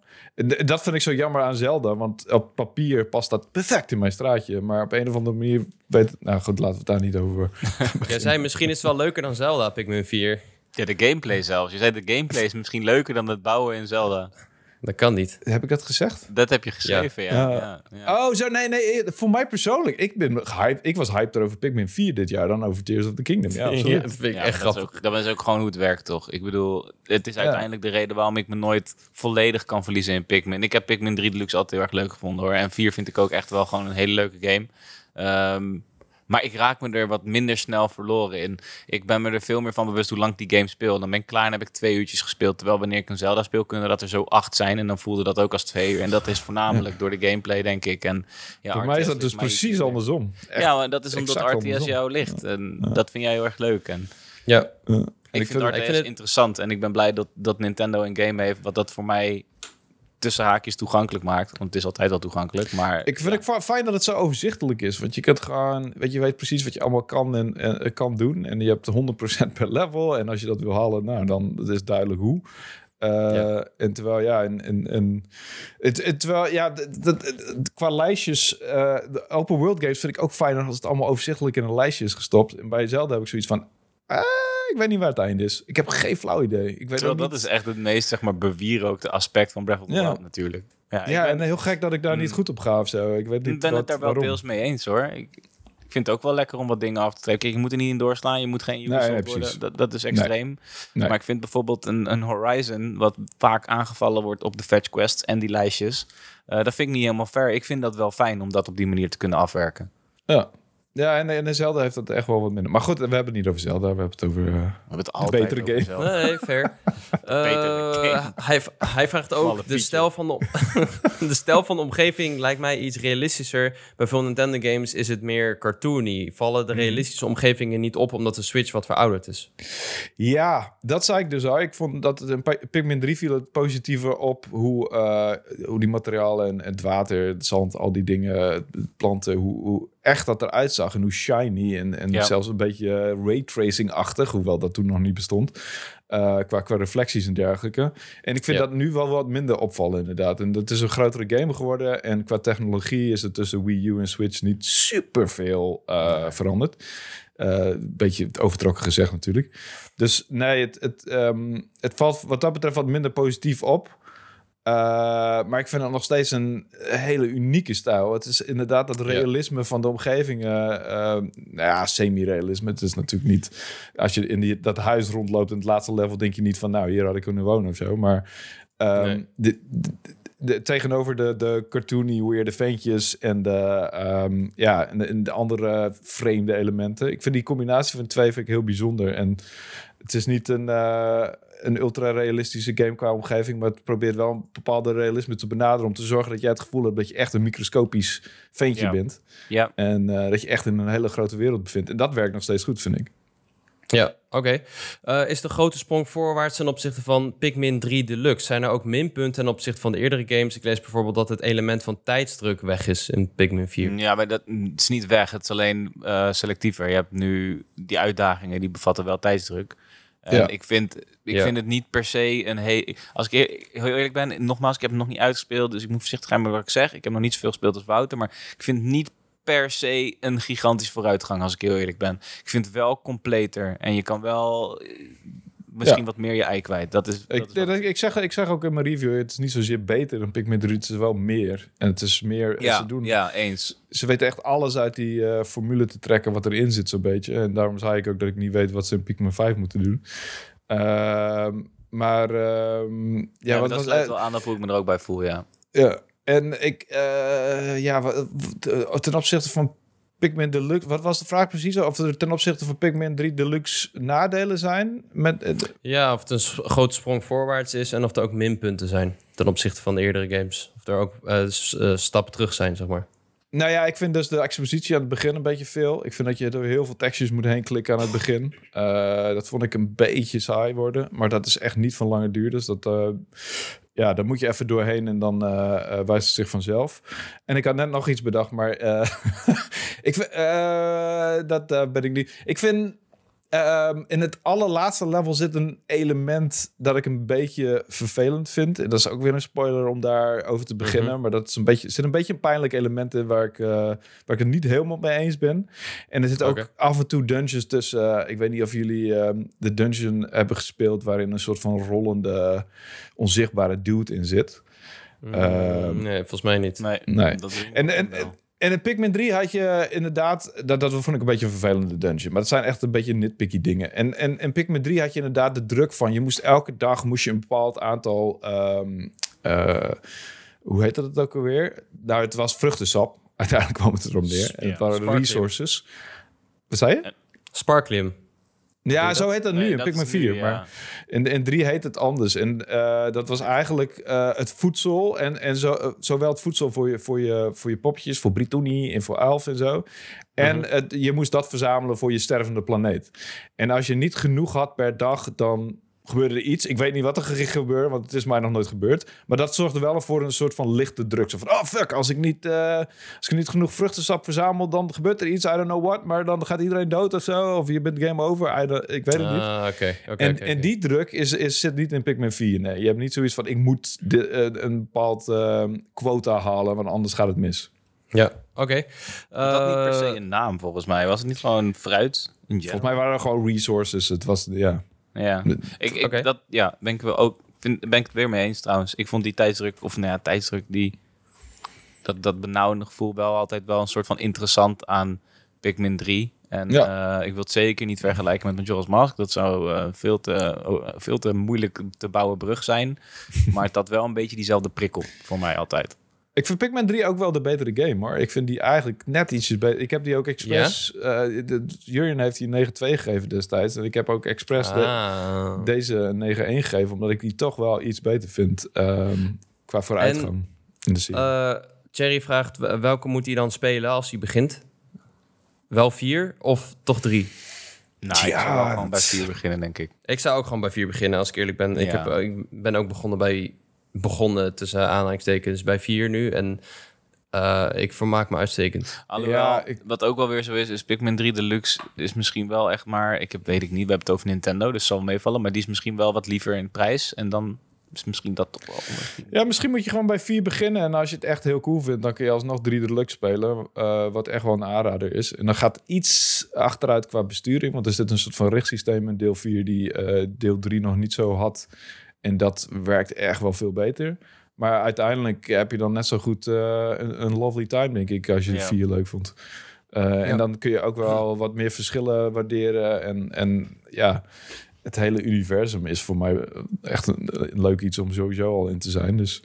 dat vind ik zo jammer aan Zelda, want op papier past dat perfect in mijn straatje. Maar op een of andere manier weet Nou goed, laten we het daar niet over
Jij zei misschien is het wel leuker dan Zelda, Pikmin 4.
Ja, de gameplay zelfs. Je zei de gameplay is misschien leuker dan het bouwen in Zelda.
Dat kan niet.
Heb ik dat gezegd?
Dat heb je geschreven, ja. ja.
ja, Oh, zo, nee, nee. Voor mij persoonlijk. Ik ben gehyped. Ik was hyped over Pikmin 4 dit jaar dan over Tears of the Kingdom. Ja,
dat vind ik echt grappig.
Dat is, ook, dat is ook gewoon hoe het werkt, toch? Ik bedoel, het is uiteindelijk de reden waarom ik me nooit volledig kan verliezen in Pikmin. Ik heb Pikmin 3 Deluxe altijd heel erg leuk gevonden, hoor. En 4 vind ik ook echt wel gewoon een hele leuke game. Um, maar ik raak me er wat minder snel verloren in. Ik ben me er veel meer van bewust hoe lang die game speelt. Dan ben ik klaar en heb ik twee uurtjes gespeeld. Terwijl wanneer ik een Zelda speel, kunnen dat er zo acht zijn. En dan voelde dat ook als twee uur. En dat is voornamelijk door de gameplay, denk ik. En,
ja, Voor mij is dat dus precies andersom.
Echt ja, maar dat is omdat RTS andersom. jou ligt. En dat vind jij heel erg leuk. En
ja.
Ik, vind, het RTS vind het... interessant. En ik ben blij dat, dat Nintendo een game heeft wat dat voor mij tussen haakjes toegankelijk maakt. Want het is altijd wel toegankelijk. Maar
ik vind het fijn dat het zo overzichtelijk is. Want je kunt gewoon, weet je, weet precies wat je allemaal kan en, en kan doen. En je hebt 100% per level. En als je dat wil halen, nou dan is duidelijk hoe. Uh, En terwijl, ja, en, en, en het, het, terwijl, ja, dat, qua lijstjes, uh, de open world games vind ik ook fijner als het allemaal overzichtelijk in een lijstje is gestopt. En bij jezelf heb ik zoiets van, ah, ik weet niet waar het einde is. Ik heb geen flauw idee. Ik weet
dat is echt het meest zeg maar, bewierookte aspect van Breath of the Wild natuurlijk.
Ja, ja ben... en heel gek dat ik daar niet hmm. goed op ga of zo. Ik weet niet
ben wat, het daar wel deels mee eens hoor. Ik, ik vind het ook wel lekker om wat dingen af te trekken. Kijk, je moet er niet in doorslaan. Je moet geen user nee, worden. Dat, dat is extreem. Maar ik vind bijvoorbeeld een, een Horizon... wat vaak aangevallen wordt op de fetch quests en die lijstjes... Uh, dat vind ik niet helemaal fair. Ik vind dat wel fijn om dat op die manier te kunnen afwerken.
Ja, ja, en, en Zelda heeft dat echt wel wat minder. Maar goed, we hebben het niet over Zelda. We hebben het over uh, we hebben
het altijd
betere
game. Nee, fair. uh, hij, hij vraagt ook, de stijl, van de, de stijl van de omgeving lijkt mij iets realistischer. Bij veel Nintendo games is het meer cartoony. Vallen de mhm. realistische omgevingen niet op omdat de Switch wat verouderd is?
Ja, dat zei ik dus al. Ik vond dat het een Pikmin 3 viel het positiever op hoe, uh, hoe die materialen en het water, het zand, al die dingen, planten, hoe, hoe echt dat eruit zag en hoe shiny en, en zelfs een beetje uh, raytracing-achtig, hoewel dat toen nog niet bestond, uh, qua, qua reflecties en dergelijke. En ik vind dat nu wel wat minder opvallen inderdaad. En dat is een grotere game geworden en qua technologie is het tussen Wii U en Switch niet super veel uh, veranderd. Een beetje overtrokken gezegd natuurlijk. Dus nee, het, het, um, het valt wat dat betreft wat minder positief op. Uh, maar ik vind het nog steeds een hele unieke stijl. Het is inderdaad dat realisme van de omgevingen. Uh, nou ja, semi-realisme. Het is natuurlijk niet. Als je in die, dat huis rondloopt in het laatste level, denk je niet van, nou, hier had ik kunnen wonen of zo. Maar um, nee. de, de, tegenover de, de cartoony weirde ventjes en de, um, ja, en de, en de, andere vreemde elementen. Ik vind die combinatie van twee vind ik heel bijzonder. En het is niet een. Een ultra-realistische game qua omgeving, maar het probeert wel een bepaalde realisme te benaderen om te zorgen dat jij het gevoel hebt dat je echt een microscopisch ventje bent.
Ja.
En uh, dat je echt in een hele grote wereld bevindt. En dat werkt nog steeds goed, vind ik.
Ja, oké. Okay. Uh, is de grote sprong voorwaarts ten opzichte van Pikmin 3 Deluxe? Zijn er ook minpunten ten opzichte van de eerdere games? Ik lees bijvoorbeeld dat het element van tijdsdruk weg is in Pikmin 4.
Ja, maar dat het is niet weg. Het is alleen uh, selectiever. Je hebt nu die uitdagingen, die bevatten wel tijdsdruk. En ja. ik, vind, ik vind het niet per se een heel... Als ik heel eerlijk ben, nogmaals, ik heb het nog niet uitgespeeld. Dus ik moet voorzichtig zijn met wat ik zeg. Ik heb nog niet zoveel gespeeld als Wouter. Maar ik vind het niet per se een gigantisch vooruitgang, als ik heel eerlijk ben. Ik vind het wel completer. En je kan wel misschien wat meer je ei kwijt. Dat is,
ik, ik, zeg, ik zeg ook in mijn review, het is niet zozeer beter dan Pikmin 3, het is wel meer. En het is meer,
ja,
ze doen...
Ja, eens.
Ze weten echt alles uit die uh, formule te trekken wat erin zit zo'n beetje. En daarom zei ik ook dat ik niet weet wat ze in Pikmin 5 moeten doen. Uh, maar uh, ja,
wat dat was, sluit wel aan dat hoe ik me er ook bij voel, ja.
Ja, En ik, uh, ja, ten opzichte van Pikmin Deluxe, wat was de vraag precies? Of er ten opzichte van Pikmin 3 Deluxe nadelen zijn? Met, uh,
ja, of het een grote sprong voorwaarts is en of er ook minpunten zijn ten opzichte van de eerdere games. Of er ook uh, stappen terug zijn, zeg maar.
Nou ja, ik vind dus de expositie aan het begin een beetje veel. Ik vind dat je door heel veel tekstjes moet heen klikken aan het begin. Uh, dat vond ik een beetje saai worden. Maar dat is echt niet van lange duur. Dus dat, uh, ja, daar moet je even doorheen en dan uh, wijst het zich vanzelf. En ik had net nog iets bedacht, maar ik, dat ben ik niet. Ik vind Um, in het allerlaatste level zit een element dat ik een beetje vervelend vind. En dat is ook weer een spoiler om daarover te beginnen. Mhm. Maar dat is een beetje, zit een beetje een pijnlijk element in waar ik, uh, waar ik het niet helemaal mee eens ben. En er zit ook af en toe dungeons tussen. Uh, ik weet niet of jullie uh, de dungeon hebben gespeeld waarin een soort van rollende, onzichtbare dude in zit.
Mm, nee, volgens mij niet.
Nee, nee. en, en, en in Pikmin 3 had je inderdaad, dat, dat vond ik een beetje een vervelende dungeon. Maar dat zijn echt een beetje nitpicky dingen. En, en in Pikmin 3 had je inderdaad de druk van, je moest elke dag moest je een bepaald aantal, um, uh, hoe heet dat het ook alweer? Nou, het was vruchtensap. Uiteindelijk kwam het erom neer. En het waren resources. Wat zei je?
Sparklium.
Ja, zo heet dat nu in Pikmin 4. Maar in, in 3 heet het anders. En uh, dat was eigenlijk uh, het voedsel. En, en zo, uh, zowel het voedsel voor je, voor, je, voor je popjes, voor Britoni en voor Elf en zo. En mm -hmm. het, je moest dat verzamelen voor je stervende planeet. En als je niet genoeg had per dag, dan gebeurde er iets. Ik weet niet wat er gebeurde, want het is mij nog nooit gebeurd. Maar dat zorgde wel voor een soort van lichte druk. Zo van, oh fuck, als ik niet, uh, als ik niet genoeg vruchtensap verzamel, dan gebeurt er iets. I don't know what, maar dan gaat iedereen dood of zo. Of je bent game over. ik weet het
ah,
niet.
Okay, okay,
en,
okay,
en die druk is, is, zit niet in Pikmin 4. Nee, je hebt niet zoiets van, ik moet de, uh, een bepaald uh, quota halen, want anders gaat het mis.
Ja, oké. Okay.
dat niet per se een naam volgens mij. Was het niet gewoon fruit?
Volgens mij waren er gewoon resources. Het was, ja...
Ja, ik, ik okay. dat, ja ben ik wel ook vind, ben ik het weer mee eens trouwens. Ik vond die tijdsdruk, of nou ja, tijdsdruk, die, dat, dat benauwende gevoel wel altijd wel een soort van interessant aan Pikmin 3. En ja. uh, ik wil het zeker niet vergelijken met Majora's Mask. Dat zou uh, veel, te, uh, veel te moeilijk te bouwen brug zijn. maar het had wel een beetje diezelfde prikkel voor mij altijd.
Ik vind Pikmin 3 ook wel de betere game, hoor. Ik vind die eigenlijk net ietsjes beter. Ik heb die ook expres... Uh, de, Jurjen heeft die 9-2 gegeven destijds. En ik heb ook expres ah. de, deze 9-1 gegeven... omdat ik die toch wel iets beter vind um, qua vooruitgang en, in de serie.
Uh, Cherry vraagt, welke moet hij dan spelen als hij begint? Wel 4 of toch 3?
Nou, ja, ik zou wel gewoon bij 4 beginnen, denk ik.
Ik zou ook gewoon bij 4 beginnen, als ik eerlijk ben. Ja. Ik, heb, ik ben ook begonnen bij begonnen tussen aanhalingstekens bij vier nu. En uh, ik vermaak me uitstekend.
Alhoewel, ja, ik... wat ook wel weer zo is, is Pikmin 3 Deluxe is misschien wel echt maar... Ik heb, weet ik niet, we hebben het over Nintendo, dus zal meevallen. Maar die is misschien wel wat liever in prijs. En dan is misschien dat toch wel...
Ja, misschien moet je gewoon bij 4 beginnen. En als je het echt heel cool vindt, dan kun je alsnog 3 Deluxe spelen. Uh, wat echt wel een aanrader is. En dan gaat iets achteruit qua besturing. Want er zit een soort van richtsysteem in deel 4 die uh, deel 3 nog niet zo had. En dat werkt echt wel veel beter. Maar uiteindelijk heb je dan net zo goed uh, een, een, lovely time, denk ik, als je de vier leuk vond. Uh, ja. En dan kun je ook wel wat meer verschillen waarderen. En, en ja, het hele universum is voor mij echt een, een, leuk iets om sowieso al in te zijn. Dus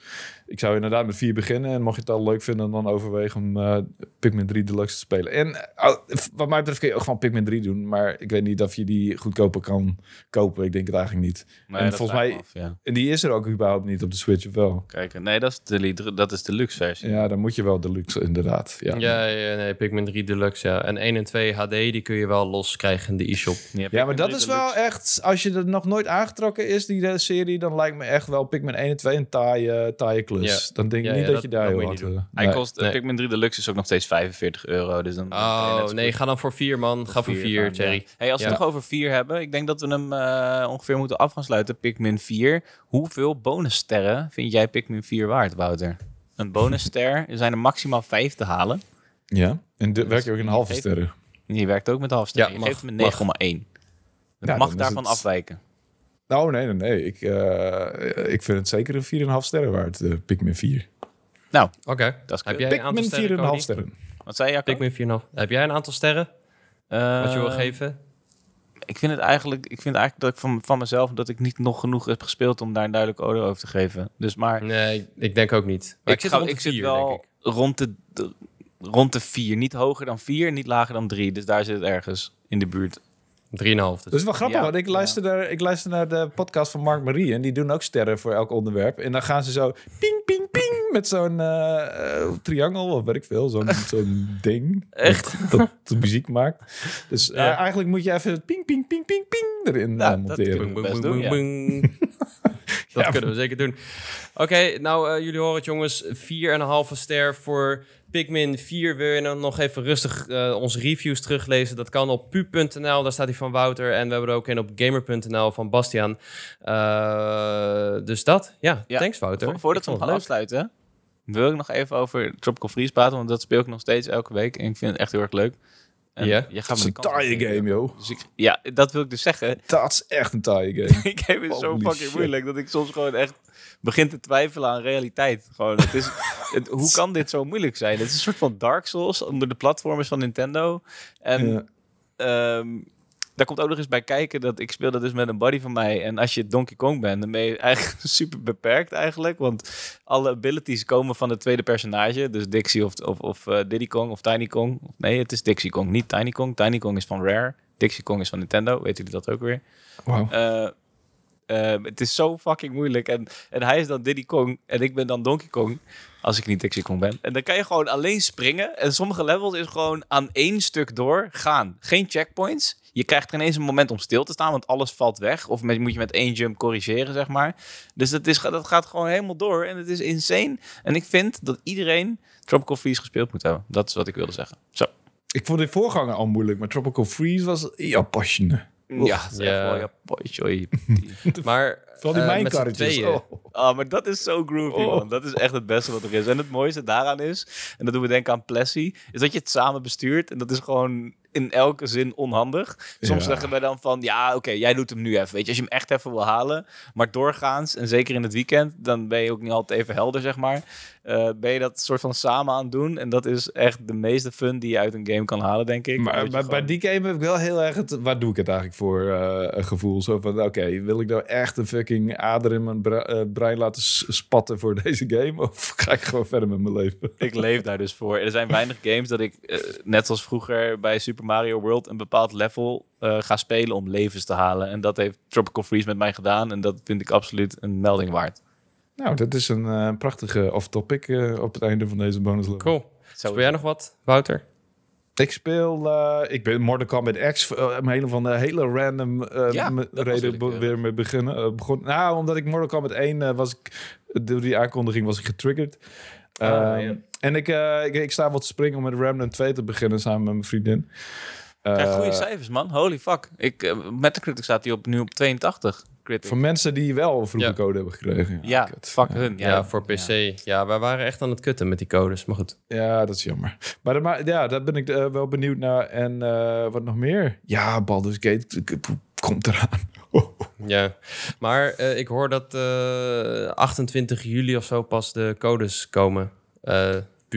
ik zou inderdaad met vier beginnen. En mocht je het al leuk vinden, dan overwegen om uh, Pikmin 3 Deluxe te spelen. En uh, wat mij betreft kun je ook gewoon Pikmin 3 doen. Maar ik weet niet of je die goedkoper kan kopen. Ik denk het eigenlijk niet. Nee, en volgens mij, af, ja. en die is er ook überhaupt niet op de Switch, of wel?
Kijk, nee, dat is de, dat is de luxe versie.
Ja, dan moet je wel de luxe, inderdaad. Ja,
ja, ja nee, Pikmin 3 Deluxe, ja. En 1 en 2 HD, die kun je wel los krijgen in de e-shop.
Ja, ja, maar dat is Deluxe. wel echt, als je er nog nooit aangetrokken is, die serie, dan lijkt me echt wel Pikmin 1 en 2 een taaie, taaie klus. Ja. Dan denk ik ja, niet ja, dat, dat, je daar heel hard...
Uh, Hij kost, nee. Pikmin 3 Deluxe is ook nog steeds 45 euro. Dus dan
oh, nee, ga dan voor 4 man. Ga voor 4, Jerry.
Hey, als we het nog over 4 hebben, ik denk dat we hem uh, ongeveer moeten af gaan sluiten. Pikmin 4. Hoeveel bonussterren vind jij Pikmin 4 waard, Wouter? Een bonusster zijn er maximaal 5 te halen.
Ja, en de, werk je ook in halve sterren?
Je werkt ook met halve sterren. Ja, je mag, geeft hem 9,1. Het ja, mag daarvan het... afwijken.
Nou, nee, nee, nee. Ik, uh, ik vind het zeker een 4,5 sterren waard, uh, Pikmin 4.
Nou,
oké. Okay.
Dat is
Heb jij
Pikmin 4,5 sterren.
Wat zei je?
Pikmin 4,5. Heb jij een aantal sterren? Uh, wat je wil geven?
ik vind het eigenlijk, ik vind eigenlijk dat ik van, van mezelf dat ik niet nog genoeg heb gespeeld om daar een duidelijke oordeel over te geven. Dus maar.
Nee, ik denk ook niet.
Maar ik, ik zit, ga, ik zit wel denk ik. rond de, de, rond de vier, niet hoger dan vier, niet lager dan drie. Dus daar zit het ergens in de buurt.
3,5. Dus.
Dat is wel grappig, want ik luister, naar, ik luister naar de podcast van Mark Marie. En die doen ook sterren voor elk onderwerp. En dan gaan ze zo ping, ping, ping. Met zo'n uh, triangel of weet ik veel. Zo'n zo'n ding.
Echt?
Dat, dat, muziek maakt. Dus uh, ja. eigenlijk moet je even ping, ping, ping, ping, ping erin nou, monteren.
Dat, doen, ja. dat kunnen we zeker doen. Oké, okay, nou uh, jullie horen het jongens. 4,5 ster voor Pikmin 4 wil je dan nog even rustig uh, onze reviews teruglezen. Dat kan op pu.nl, daar staat die van Wouter. En we hebben er ook een op gamer.nl van Bastiaan. Uh, dus dat, ja, ja, thanks Wouter. Vo
voordat we gaan afsluiten, wil ik nog even over Tropical Freeze praten. Want dat speel ik nog steeds elke week. En ik vind het echt heel erg leuk.
En ja,
je gaat dat is een taaie game, joh.
Dus ik, ja, dat wil ik dus zeggen.
Dat is echt een taaie game.
ik heb het zo fucking moeilijk dat ik soms gewoon echt begin te twijfelen aan realiteit. Gewoon, het is, het, hoe kan dit zo moeilijk zijn? Het is een soort van Dark Souls onder de platformers van Nintendo. En ja. Ehm, daar komt ook nog eens bij kijken dat ik speel dat dus met een buddy van mij. En als je Donkey Kong bent, dan ben je eigenlijk super beperkt eigenlijk. Want alle abilities komen van het tweede personage. Dus Dixie of, of, of uh, Diddy Kong of Tiny Kong. Nee, het is Dixie Kong, niet Tiny Kong. Tiny Kong is van Rare. Dixie Kong is van Nintendo. Weten jullie dat ook weer?
Wow. Uh,
uh, het is zo fucking moeilijk. En, en hij is dan Diddy Kong en ik ben dan Donkey Kong. Als ik niet Dixie Kong ben. En dan kan je gewoon alleen springen. En sommige levels is gewoon aan één stuk door gaan. Geen checkpoints. Je krijgt geen eens een moment om stil te staan, want alles valt weg. Of met, moet je met één jump corrigeren, zeg maar. Dus dat, is, dat gaat gewoon helemaal door. En het is insane. En ik vind dat iedereen Tropical Freeze gespeeld moet hebben. Dat is wat ik wilde zeggen. Zo.
Ik vond de voorganger al moeilijk, maar Tropical Freeze was ja passionate.
Ja, dat is ja. echt wel ja,
Maar
Vooral die uh, mijnkarretjes. Oh.
oh. maar dat is zo groovy, oh. man. Dat is echt het beste wat er is. En het mooiste daaraan is, en dat doen we denken aan Plessy, is dat je het samen bestuurt. En dat is gewoon in elke zin onhandig. Soms ja. zeggen wij dan van, ja, oké, jij doet hem nu even. Weet je, als je hem echt even wil halen. Maar doorgaans, en zeker in het weekend, dan ben je ook niet altijd even helder, zeg maar. Uh, ben je dat soort van samen aan het doen. En dat is echt de meeste fun die je uit een game kan halen, denk ik.
Maar bij,
bij,
die game heb ik wel heel erg het... Waar doe ik het eigenlijk voor uh, een gevoel? Zo van, oké, wil ik nou echt een fucking ader in mijn bre uh, brein laten spatten voor deze game? Of ga ik gewoon verder met mijn leven?
Ik leef daar dus voor. Er zijn weinig games dat ik, net als vroeger bij Super Mario World, een bepaald level ga spelen om levens te halen. En dat heeft Tropical Freeze met mij gedaan. En dat vind ik absoluut een melding waard.
Nou, dat is een uh, prachtige off-topic uh, op het einde van deze bonus level.
Cool. Speel jij nog wat, Wouter?
Ik speel, uh, ik ben Mortal Kombat X, om een van de hele random ja, reden be weer mee beginnen. begon, nou, omdat ik Mortal Kombat 1 was ik, door die aankondiging was ik getriggerd. Ah, ja. En ik, ik, ik, sta wat te springen om met Remnant 2 te beginnen samen met mijn vriendin.
Krijg goede cijfers, man. Holy fuck. Ik, met de critic staat hij op, nu op 82. Critic.
Voor mensen die wel vroege ja. code hebben gekregen.
Ja, fuck hun.
Ja, ja, voor PC. Ja. wij waren echt aan het kutten met die codes, maar goed.
Ja, dat is jammer. Maar, maar ja, daar ben ik uh, wel benieuwd naar. En uh, wat nog meer? Ja, Baldur's Gate komt eraan.
ja, maar uh, ik hoor dat 28 juli of zo pas de codes komen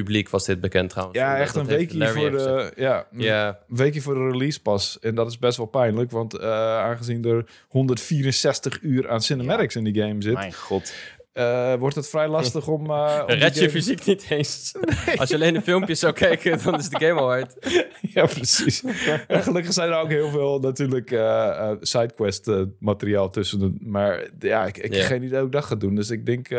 publiek was dit bekend trouwens.
Ja, echt een weekje voor de, ja, ja. weekje voor de release pas. En dat is best wel pijnlijk, want uh, aangezien er 164 uur aan cinematics in die game zit.
Mijn god.
Uh, wordt het vrij lastig om. Uh, om
Red je game... fysiek niet eens. Nee. Als je alleen de filmpjes zou kijken, dan is de game al uit.
ja, precies. en gelukkig zijn er ook heel veel natuurlijk uh, sidequest materiaal tussen. De, maar ja, ik, ik yeah. heb geen idee hoe ik dat ga doen. Dus ik denk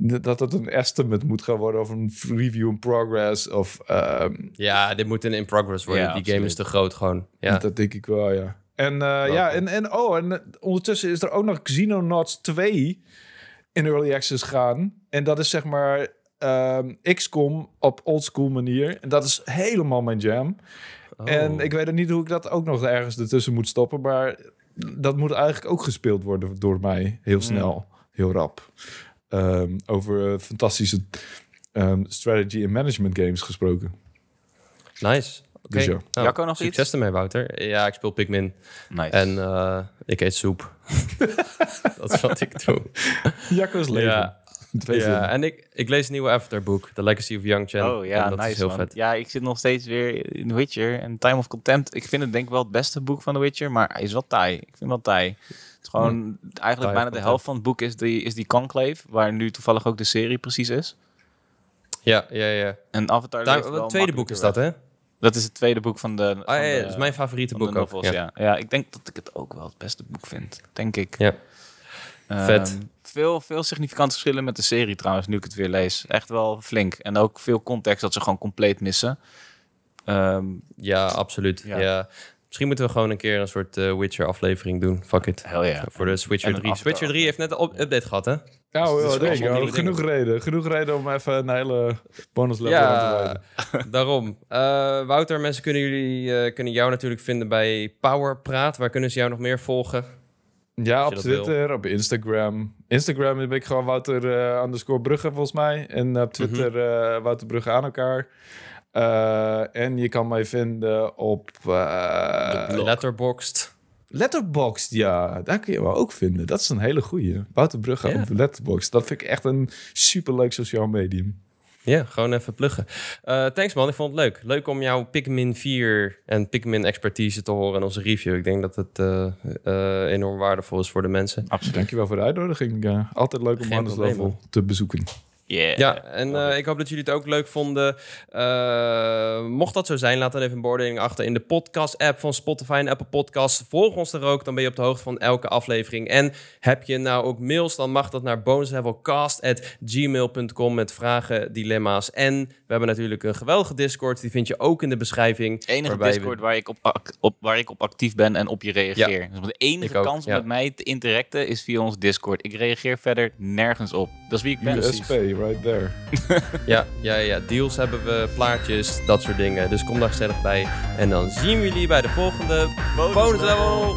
dat het een estimate moet gaan worden of een review in progress. Of, um,
ja, dit moet een in progress worden. Ja, Die absoluut. game is te groot gewoon. Ja.
Dat denk ik wel, ja. En uh, ja, en, en oh, en ondertussen is er ook nog Xenonauts 2 in early access gaan. En dat is zeg maar um, XCOM op oldschool manier. En dat is helemaal mijn jam. Oh. En ik weet niet hoe ik dat ook nog ergens ertussen moet stoppen. Maar dat moet eigenlijk ook gespeeld worden door mij heel snel. Mm. Heel rap. Um, over fantastische um, strategy en management games gesproken.
Nice. Okay. Dus ja.
Nou, Jacco nog
succes
iets?
ermee, Wouter. Ja, ik speel Pikmin.
Nice.
En uh, ik eet soep. dat is wat ik doe.
Jacco's leven. Ja.
ja, en ik, ik lees een nieuwe Afterbook, The Legacy of Young Chen.
Oh ja,
dat
nice
is heel
man.
vet.
Ja, ik zit nog steeds weer in The Witcher en Time of Contempt. Ik vind het denk ik wel het beste boek van The Witcher, maar hij is wel taai. Ik vind hem wel taai. Het is gewoon eigenlijk bijna de helft van het boek is die, is die Conclave, waar nu toevallig ook de serie precies is.
Ja, ja, ja.
En Avatar
Daar, het tweede boek is dat, hè?
Dat is het tweede boek van de...
Ah, ja, dat is mijn favoriete boek ook. Ja.
ja. ja. ik denk dat ik het ook wel het beste boek vind. Denk ik.
Ja.
Ehm,
Vet.
Veel, veel significante verschillen met de serie trouwens, nu ik het weer lees. Echt wel flink. En ook veel context dat ze gewoon compleet missen. Ehm,
Ja, absoluut.
Ja.
Ja. Misschien moeten we gewoon een keer een soort eh, Witcher-aflevering doen. Fuck it.
hell yeah.
Voor de Switcher
En een
3.
Avatar
Switcher 3 heeft net een op- update gehad, hè?
Nou,
Dus
ja,
nieuwe
Genoeg reden. Genoeg reden om even een hele bonus level aan te
Ja,
wijden.
daarom. Eh, Wouter, mensen kunnen, jullie, eh, kunnen jou natuurlijk vinden bij Powerpraat. Waar kunnen ze jou nog meer volgen?
Ja, op
wil.
Twitter, op Instagram. Instagram heb ik gewoon Wouter underscore Brugge volgens mij. En op Twitter eh, Wouter Brugge aan elkaar. Eh, en je kan mij vinden op eh,
Letterboxd.
Letterboxd. Ja, daar kun je me ook vinden. Dat is een hele goeie. Wouter Brugge
Ja.
op Letterboxd. Dat vind ik echt een superleuk sociaal medium.
Ja, gewoon even pluggen. Eh, thanks man, ik vond het leuk. Leuk om jouw Pikmin 4 en Pikmin expertise te horen in onze review. Ik denk dat het eh, eh, enorm waardevol is voor de mensen.
Absoluut.
Dankjewel voor de uitnodiging. Altijd leuk om
Geen
bonus
probleem,
level te bezoeken.
Yeah.
Ja, en eh, ik hoop dat jullie het ook leuk vonden. Eh, mocht dat zo zijn, laat dan even een beoordeling achter in de podcast-app van Spotify en Apple Podcasts. Volg ons er ook, dan ben je op de hoogte van elke aflevering. En heb je nou ook mails, dan mag dat naar bonuslevelcast.gmail.com met vragen, dilemma's. En we hebben natuurlijk een geweldige Discord, die vind je ook in de beschrijving.
Het enige
we-
Discord waar, ik op, waar ik op actief ben en op je reageer. Dus de enige
ook,
kans om
ja.
met mij te interacten is via ons Discord. Ik reageer verder nergens op. Dat is wie ik ben.
USP, right there.
Ja, ja, ja, deals hebben we, plaatjes, dat soort dingen. Dus kom daar gezellig bij. En dan zien we jullie bij de volgende bonus level.